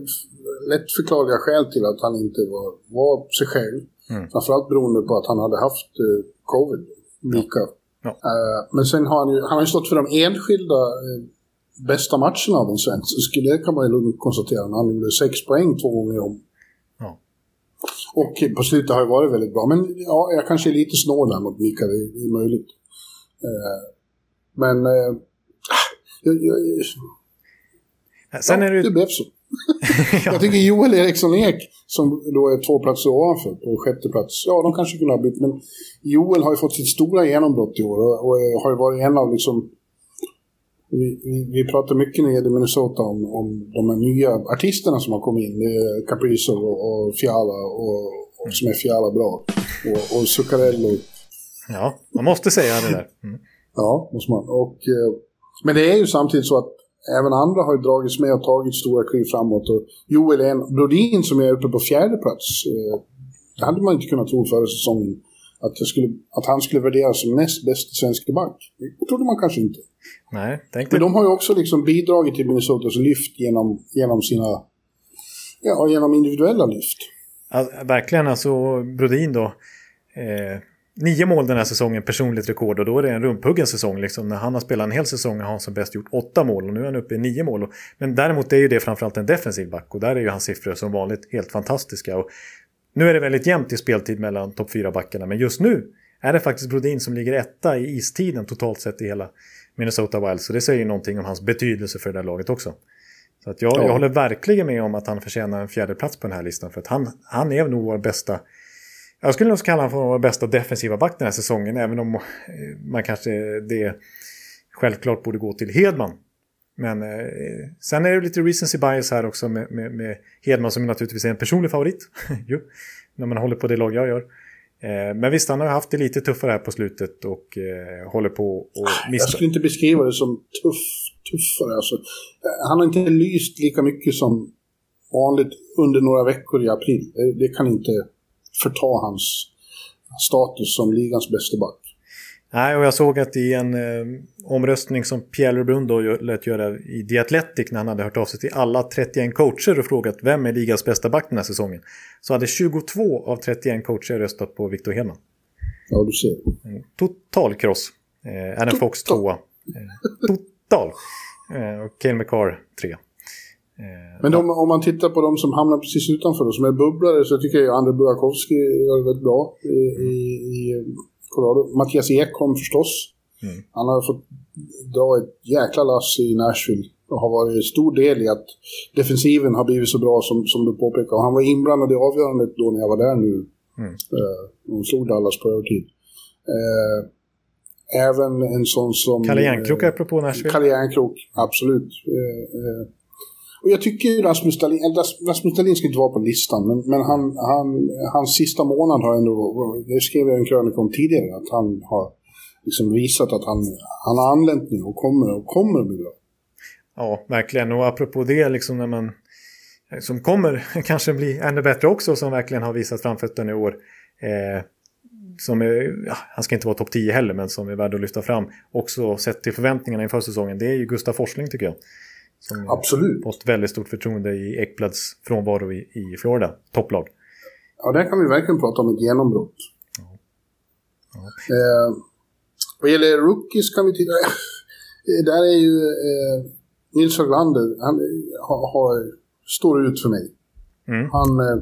lättförklarliga skäl till att han inte var, var sig själv. Mm. Framförallt beroende på att han hade haft eh, covid, Mika. Ja. Eh, men sen har han ju, han har ju stått för de enskilda eh, bästa matcherna av en svensk. Så skulle- Det kan man ju lugnt konstatera. Han gjorde sex poäng två gånger om. Ja. Och på slutet har det varit väldigt bra. Men ja, jag kanske är lite snål där mot Mika, det, är möjligt. Eh, men... Eh, jag, jag, Sen ja, är det det blev så. Jag tycker Joel Eriksson Ek, som då är två platser ovanför, på sjätte plats, ja de kanske kunde ha bytt, men Joel har ju fått sitt stora genombrott i år och, och har ju varit en av liksom vi, vi, vi pratar mycket när det gäller Minnesota om, om de här nya artisterna som har kommit in. Det är och, och Fiala och, och som är Fiala bra. Och, och Zuccarello. Ja, man måste säga det där. Mm. Ja, måste man. Och, eh, men det är ju samtidigt så att även andra har ju dragits med och tagit stora kliv framåt. Och Joel en Brodin som är uppe på fjärde plats. Eh, det hade man inte kunnat tro förra säsongen. Att, skulle, att han skulle värderas som näst bäst svensk back. Det trodde man kanske inte. Nej, tänk Men de har ju också liksom bidragit till Minnesotas lyft genom, genom sina... Ja, genom individuella lyft. Ja, verkligen, alltså Brodin då. Eh, nio mål den här säsongen, personligt rekord. Och då är det en rumphuggen säsong. Liksom. När han har spelat en hel säsong har han som bäst gjort åtta mål. Och nu är han uppe i nio mål. Men däremot är ju det framförallt en defensiv back. Och där är ju hans siffror som vanligt helt fantastiska. Och nu är det väldigt jämnt i speltid mellan topp fyra backarna. Men just nu är det faktiskt Brodin som ligger etta i istiden totalt sett i hela Minnesota Wild. Så det säger ju någonting om hans betydelse för det där laget också. Så att jag, ja. jag håller verkligen med om att han förtjänar en fjärde plats på den här listan. För att han, han är nog vår bästa... Jag skulle nog kalla honom för vår bästa defensiva back den här säsongen. Även om man kanske det självklart borde gå till Hedman. Men eh, sen är det lite recency bias här också med, med, med Hedman som naturligtvis är en personlig favorit. jo, när man håller på det lag jag gör. Eh, men visst, han har haft det lite tuffare här på slutet och eh, håller på att mista. Jag skulle inte beskriva det som tuff, tuffare. Alltså, han har inte lyst lika mycket som vanligt under några veckor i april. Det, det kan inte förta hans status som ligans bästa back. Nej, och jag såg att i en eh, omröstning som Pierre Lebrun då lät göra i The Athletic när han hade hört av sig till alla 31 coacher och frågat vem är ligans bästa back den här säsongen. Så hade 22 av 31 coacher röstat på Victor Hedman. Ja, du ser. En total kross. Eh, Adam Fox tvåa. Eh, total. Eh, och Cale McCarr tre. Eh, Men de, om man tittar på de som hamnar precis utanför och som är bubblare så tycker jag André Burakovsky gör det väldigt bra i, i, i Colorado. Mattias Ekholm förstås. Mm. Han har fått dra ett jäkla lass i Nashville och har varit stor del i att defensiven har blivit så bra som, som du påpekar. han var inblandad i avgörandet då när jag var där nu. Mm. Eh, de slog Dallas på övertid. Eh, även en sån som... Kalle Järnkrok eh, apropå Nashville. Kalle Järnkrok, absolut. Eh, eh, och jag tycker ju Rasmus Dahlin, Rasmus Dahlin ska inte vara på listan, men, men han, han, hans sista månad har ändå, det skrev jag en krönika om tidigare, att han har liksom visat att han, han har anlänt nu och kommer, och kommer att bli bra. Ja, verkligen. Och apropå det, liksom när man som kommer kanske bli ännu bättre också, som verkligen har visat framfötterna i år. Eh, som är, ja, han ska inte vara topp 10 heller, men som är värd att lyfta fram. Också sett till förväntningarna inför säsongen, det är ju Gustav Forsling tycker jag. Som Absolut. fått väldigt stort förtroende i Ekblads frånvaro i, i Florida, topplag. Ja, där kan vi verkligen prata om ett genombrott. Ja. Ja. Eh, vad gäller rookies kan vi titta... Eh, där är ju eh, Nils Höglander, han har, har, står ut för mig. Mm. Han... Eh,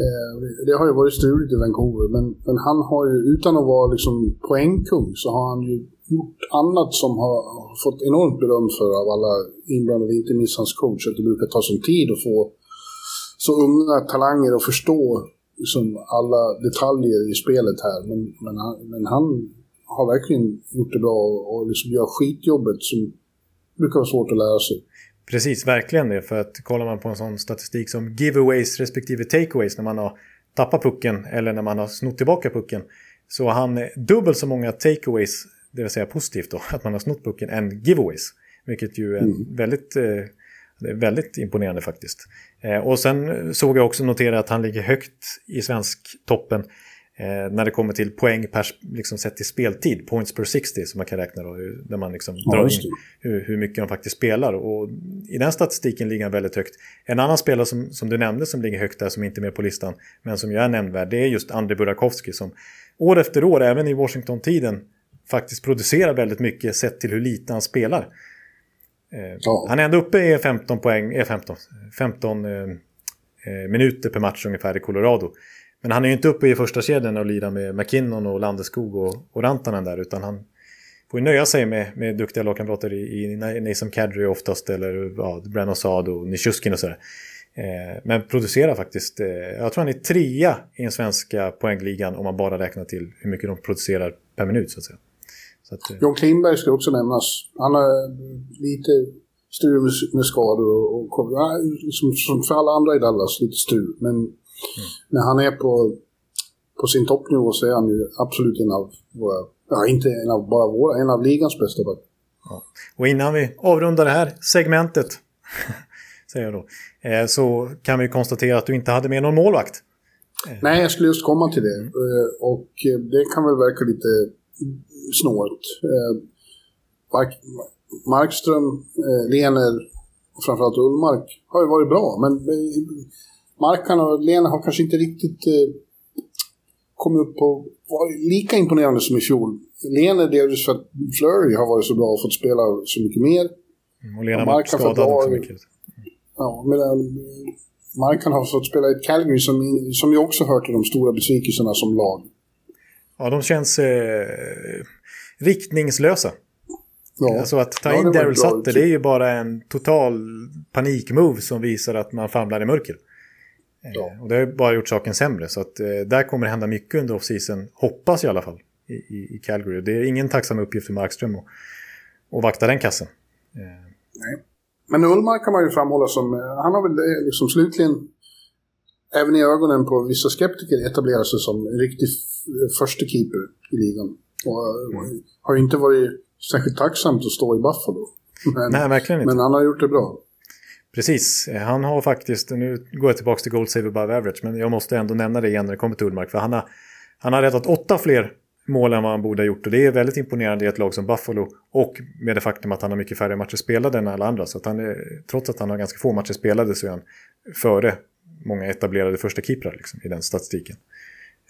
eh, det har ju varit struligt i Vancouver, men, men han har ju, utan att vara liksom poängkung, så har han ju gjort annat som har fått enormt beröm för av alla inblandade, inte minst hans coach, att det brukar ta sån tid att få så unga talanger att förstå liksom, alla detaljer i spelet här. Men, men, han, men han har verkligen gjort det bra och, och liksom gör skitjobbet som brukar vara svårt att lära sig. Precis, verkligen det. För att kollar man på en sån statistik som giveaways respektive takeaways när man har tappat pucken eller när man har snott tillbaka pucken så har han dubbelt så många takeaways det vill säga positivt då, att man har snott pucken än giveaways. Vilket ju är mm. väldigt, eh, väldigt imponerande faktiskt. Eh, och sen såg jag också notera att han ligger högt i svensk toppen eh, när det kommer till poäng per, liksom sett till speltid, points per 60 som man kan räkna då, där man liksom ja, drar in hur, hur, mycket de faktiskt spelar. Och i den statistiken ligger han väldigt högt. En annan spelare som, som du nämnde som ligger högt där, som inte är med på listan, men som ju är nämnvärd, det är just Andrei Burakovsky som år efter år, även i Washington-tiden, faktiskt producerar väldigt mycket sett till hur lite han spelar. Eh, ja. Han är ändå uppe i 15 poäng, eh, 15, 15 eh, minuter per match ungefär i Colorado. Men han är ju inte uppe i första kedjan och lirar med McKinnon och Landeskog och, och Rantanen där utan han får ju nöja sig med, med duktiga lagkamrater i, i Nason Kadri oftast eller ja, Brennan Saad och Nishuskin och sådär. Eh, men producerar faktiskt, eh, jag tror han är trea i den svenska poängligan om man bara räknar till hur mycket de producerar per minut så att säga. Att, eh, John Klingberg ska också nämnas. Han har lite strul med skador och, och liksom, som för alla andra i Dallas, lite strul. Men mm. när han är på, på sin toppnivå så är han ju absolut en av våra, ja inte en av bara våra, en av ligans bästa backar. Ja. Och innan vi avrundar det här segmentet, säger jag då, eh, så kan vi konstatera att du inte hade med någon målvakt. Nej, jag skulle just komma till det. Mm. Och det kan väl verka lite snålt. Eh, Markström, eh, Lener och framförallt Ullmark har ju varit bra, men eh, Markan och Lener har kanske inte riktigt kommit upp på, var lika imponerande som i fjol. Lene delvis för att Flurry har varit så bra och fått spela så mycket mer. Mm, och Lena var skadad också mycket. Ja, medan Markan har fått spela i ett Calgary som, som ju också hör till de stora besvikelserna som lag. Ja, de känns eh, riktningslösa. Ja. Alltså att ta in ja, Daryl Sutter, det är ju bara en total panikmove som visar att man famlar i mörker. Eh, ja. Och det har bara gjort saken sämre. Så att eh, där kommer det hända mycket under off-season, hoppas jag i alla fall, i, i, i Calgary. Det är ingen tacksam uppgift för Markström att, att vakta den kassen. Eh. Nej. Men Ullmark kan man ju framhålla som, eh, han har väl eh, liksom slutligen, även i ögonen på vissa skeptiker, etablerat sig som en riktig första keeper i ligan. Och mm. har inte varit särskilt tacksamt att stå i Buffalo. Men, Nej, verkligen inte. Men han har gjort det bra. Precis, han har faktiskt, nu går jag tillbaka till Gold Save Above Average, men jag måste ändå nämna det igen när det kommer till Ullmark, för han har, han har räddat åtta fler mål än vad han borde ha gjort. Och det är väldigt imponerande i ett lag som Buffalo. Och med det faktum att han har mycket färre matcher spelade än alla andra. Så att han är, trots att han har ganska få matcher spelade så är han före många etablerade första keeprar liksom, i den statistiken.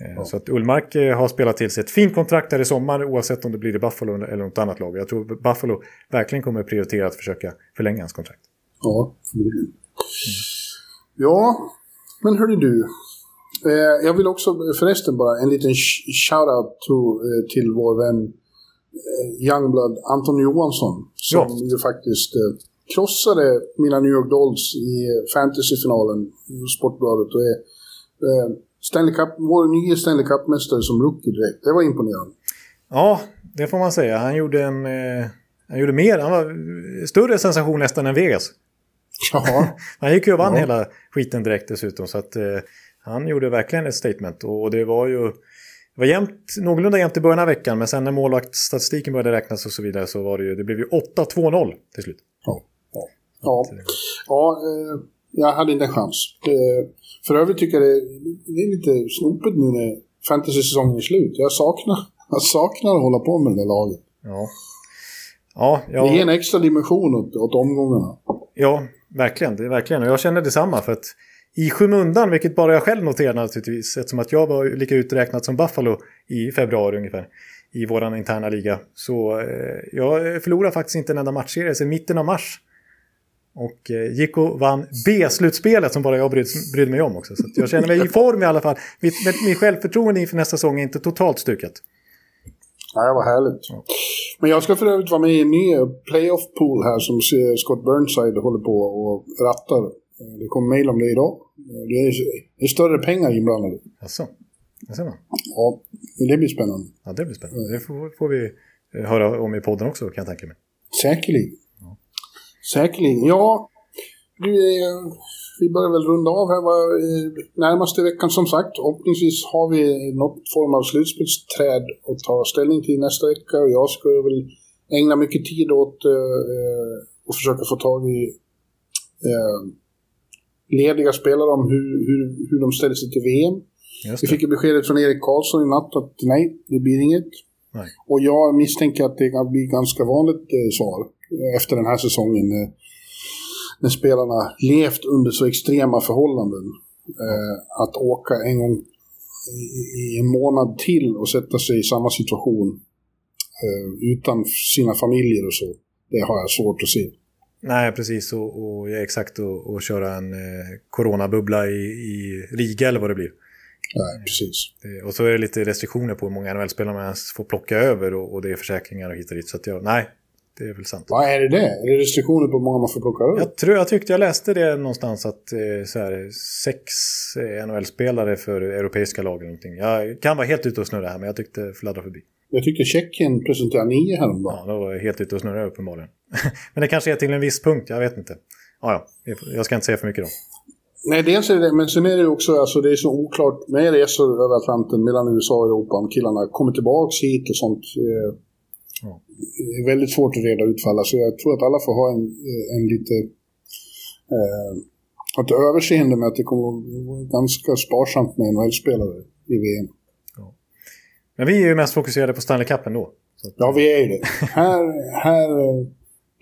Eh, ja. Så att Ullmark eh, har spelat till sig ett fint kontrakt där i sommar oavsett om det blir i Buffalo eller något annat lag. Jag tror Buffalo verkligen kommer prioritera att försöka förlänga hans kontrakt. Ja, förmodligen. Mm. Ja, men hörni du. Eh, jag vill också förresten bara en liten shout-out to, eh, till vår vän eh, Youngblood Anton Johansson. Som ja. ju faktiskt eh, krossade mina New York Dolls i fantasyfinalen i Sportbladet. Och är Stanley Cup, vår nya Stanley Cup-mästare som rookie direkt. Det var imponerande. Ja, det får man säga. Han gjorde en... Eh, han gjorde mer. Han var större sensation nästan än Vegas. Ja. han gick ju och vann ja. hela skiten direkt dessutom. Så att... Eh, han gjorde verkligen ett statement och det var ju det var jämnt, någorlunda jämnt i början av veckan men sen när målvaktsstatistiken började räknas och så vidare så var det ju, det blev ju 8-2-0 till slut. Ja, ja. ja. ja eh, jag hade inte en chans. För övrigt tycker jag det, det är lite snopet nu när fantasy-säsongen är slut. Jag saknar, jag saknar att hålla på med det där laget. Ja. Ja, ja. Det ger en extra dimension åt, åt omgångarna. Ja, verkligen. Det är verkligen. Och jag känner detsamma för att i skymundan, vilket bara jag själv noterade naturligtvis, eftersom att jag var lika uträknad som Buffalo i februari ungefär i våran interna liga. Så eh, jag förlorade faktiskt inte en enda matchserie sedan mitten av mars. Och eh, gick och vann B-slutspelet som bara jag brydde, brydde mig om också. Så jag känner mig i form i alla fall. Mitt, mitt självförtroende inför nästa säsong är inte totalt stukat. Nej, vad härligt. Ja. Men jag ska för övrigt vara med i en ny playoff-pool här som Scott Burnside håller på och rattar. Eh, det kom mejl om det idag. Eh, det är, det är större pengar inblandade. Jaså? Det ser man. Ja, det blir spännande. Ja, det blir spännande. Det får, får vi eh, höra om i podden också kan jag tänka mig. Säkerligen. Säkerligen. Ja, du, vi börjar väl runda av här var, närmaste veckan som sagt. Förhoppningsvis har vi något form av slutspelsträd att ta ställning till nästa vecka. Och jag ska väl ägna mycket tid åt eh, att försöka få tag i eh, lediga spelare om hur, hur, hur de ställer sig till VM. Vi fick ju beskedet från Erik Karlsson i natt att nej, det blir inget. Nej. Och jag misstänker att det kan bli ganska vanligt eh, svar efter den här säsongen. Eh, när spelarna levt under så extrema förhållanden. Eh, att åka en gång i, en månad till och sätta sig i samma situation eh, utan sina familjer och så. Det har jag svårt att se. Nej, precis. Och, och ja, exakt. Och, och köra en eh, coronabubbla i, i Riga eller vad det blir. Nej, precis. Det, och så är det lite restriktioner på hur många NHL-spelare man ens får plocka över och, och det är försäkringar och hit och dit. Så att jag, nej, det är väl sant. Vad är det det? Är det restriktioner på hur många man får plocka över? Jag, tror, jag tyckte jag läste det någonstans att eh, så här, sex eh, NHL-spelare för europeiska lag eller någonting. Jag kan vara helt ute och snurra här men jag tyckte fladdra förbi. Jag tyckte Tjeckien presenterade nio häromdagen. Ja, då var jag helt ute och snurrade uppenbarligen. men det kanske är till en viss punkt, jag vet inte. Ja, ja, jag ska inte säga för mycket då. Nej, dels är det men sen är det också, alltså det är så oklart med resor över Atlanten mellan USA och Europa om killarna kommer tillbaka hit och sånt. Eh, är väldigt svårt att reda ut för alla, så jag tror att alla får ha en, en lite... Eh, ett överseende med att det kommer att vara ganska sparsamt med NHL-spelare i VM. Men vi är ju mest fokuserade på Stanley Cup ändå. Att... Ja, vi är ju det. här, här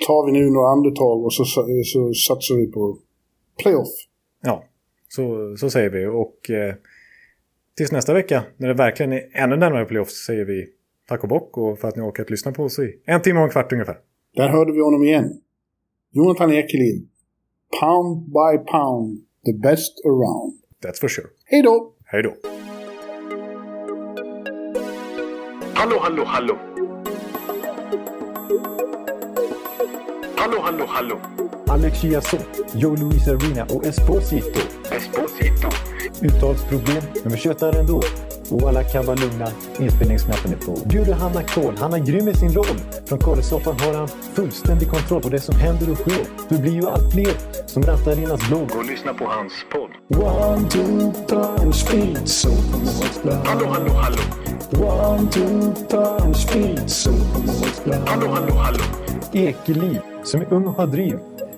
tar vi nu några andetag och så, så satsar vi på playoff. Ja, så, så säger vi. Och eh, tills nästa vecka när det verkligen är ännu närmare playoffs säger vi tack och bock och för att ni har orkat lyssna på oss i en timme och en kvart ungefär. Där hörde vi honom igen. Jonathan Ekelind. Pound by pound, the best around. That's for sure. Hej då! Hej då! Hallå, hallå, hallå. Hallå, hallå, hallå. Alex Chiazot, Joe Luis Arena och Esposito. Esposito. Uttalsproblem, men vi tjötar ändå. Och alla kan vara lugna, inspelningsknappen är på. Bjuder Hanna Kohl, han är grym i sin roll. Från Kållesoffan har han fullständig kontroll på det som händer och sker. Det blir ju allt fler som rattar in hans blogg. Och lyssna på hans podd. One, two, time, speed, so Hallå, hallå, hallå. One, two, time, speed, so Hallå, hallå, hallå. Ekeliv, som är ung och har driv.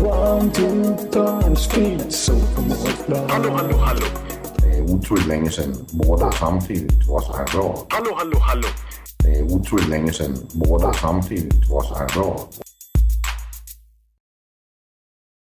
One, two, time, speed, so Hallå, hallå, hallå. Det är otroligt länge sedan båda samtidigt var så här bra. Hallå, hallå, hallå. Det är otroligt länge sedan båda samtidigt var så här bra.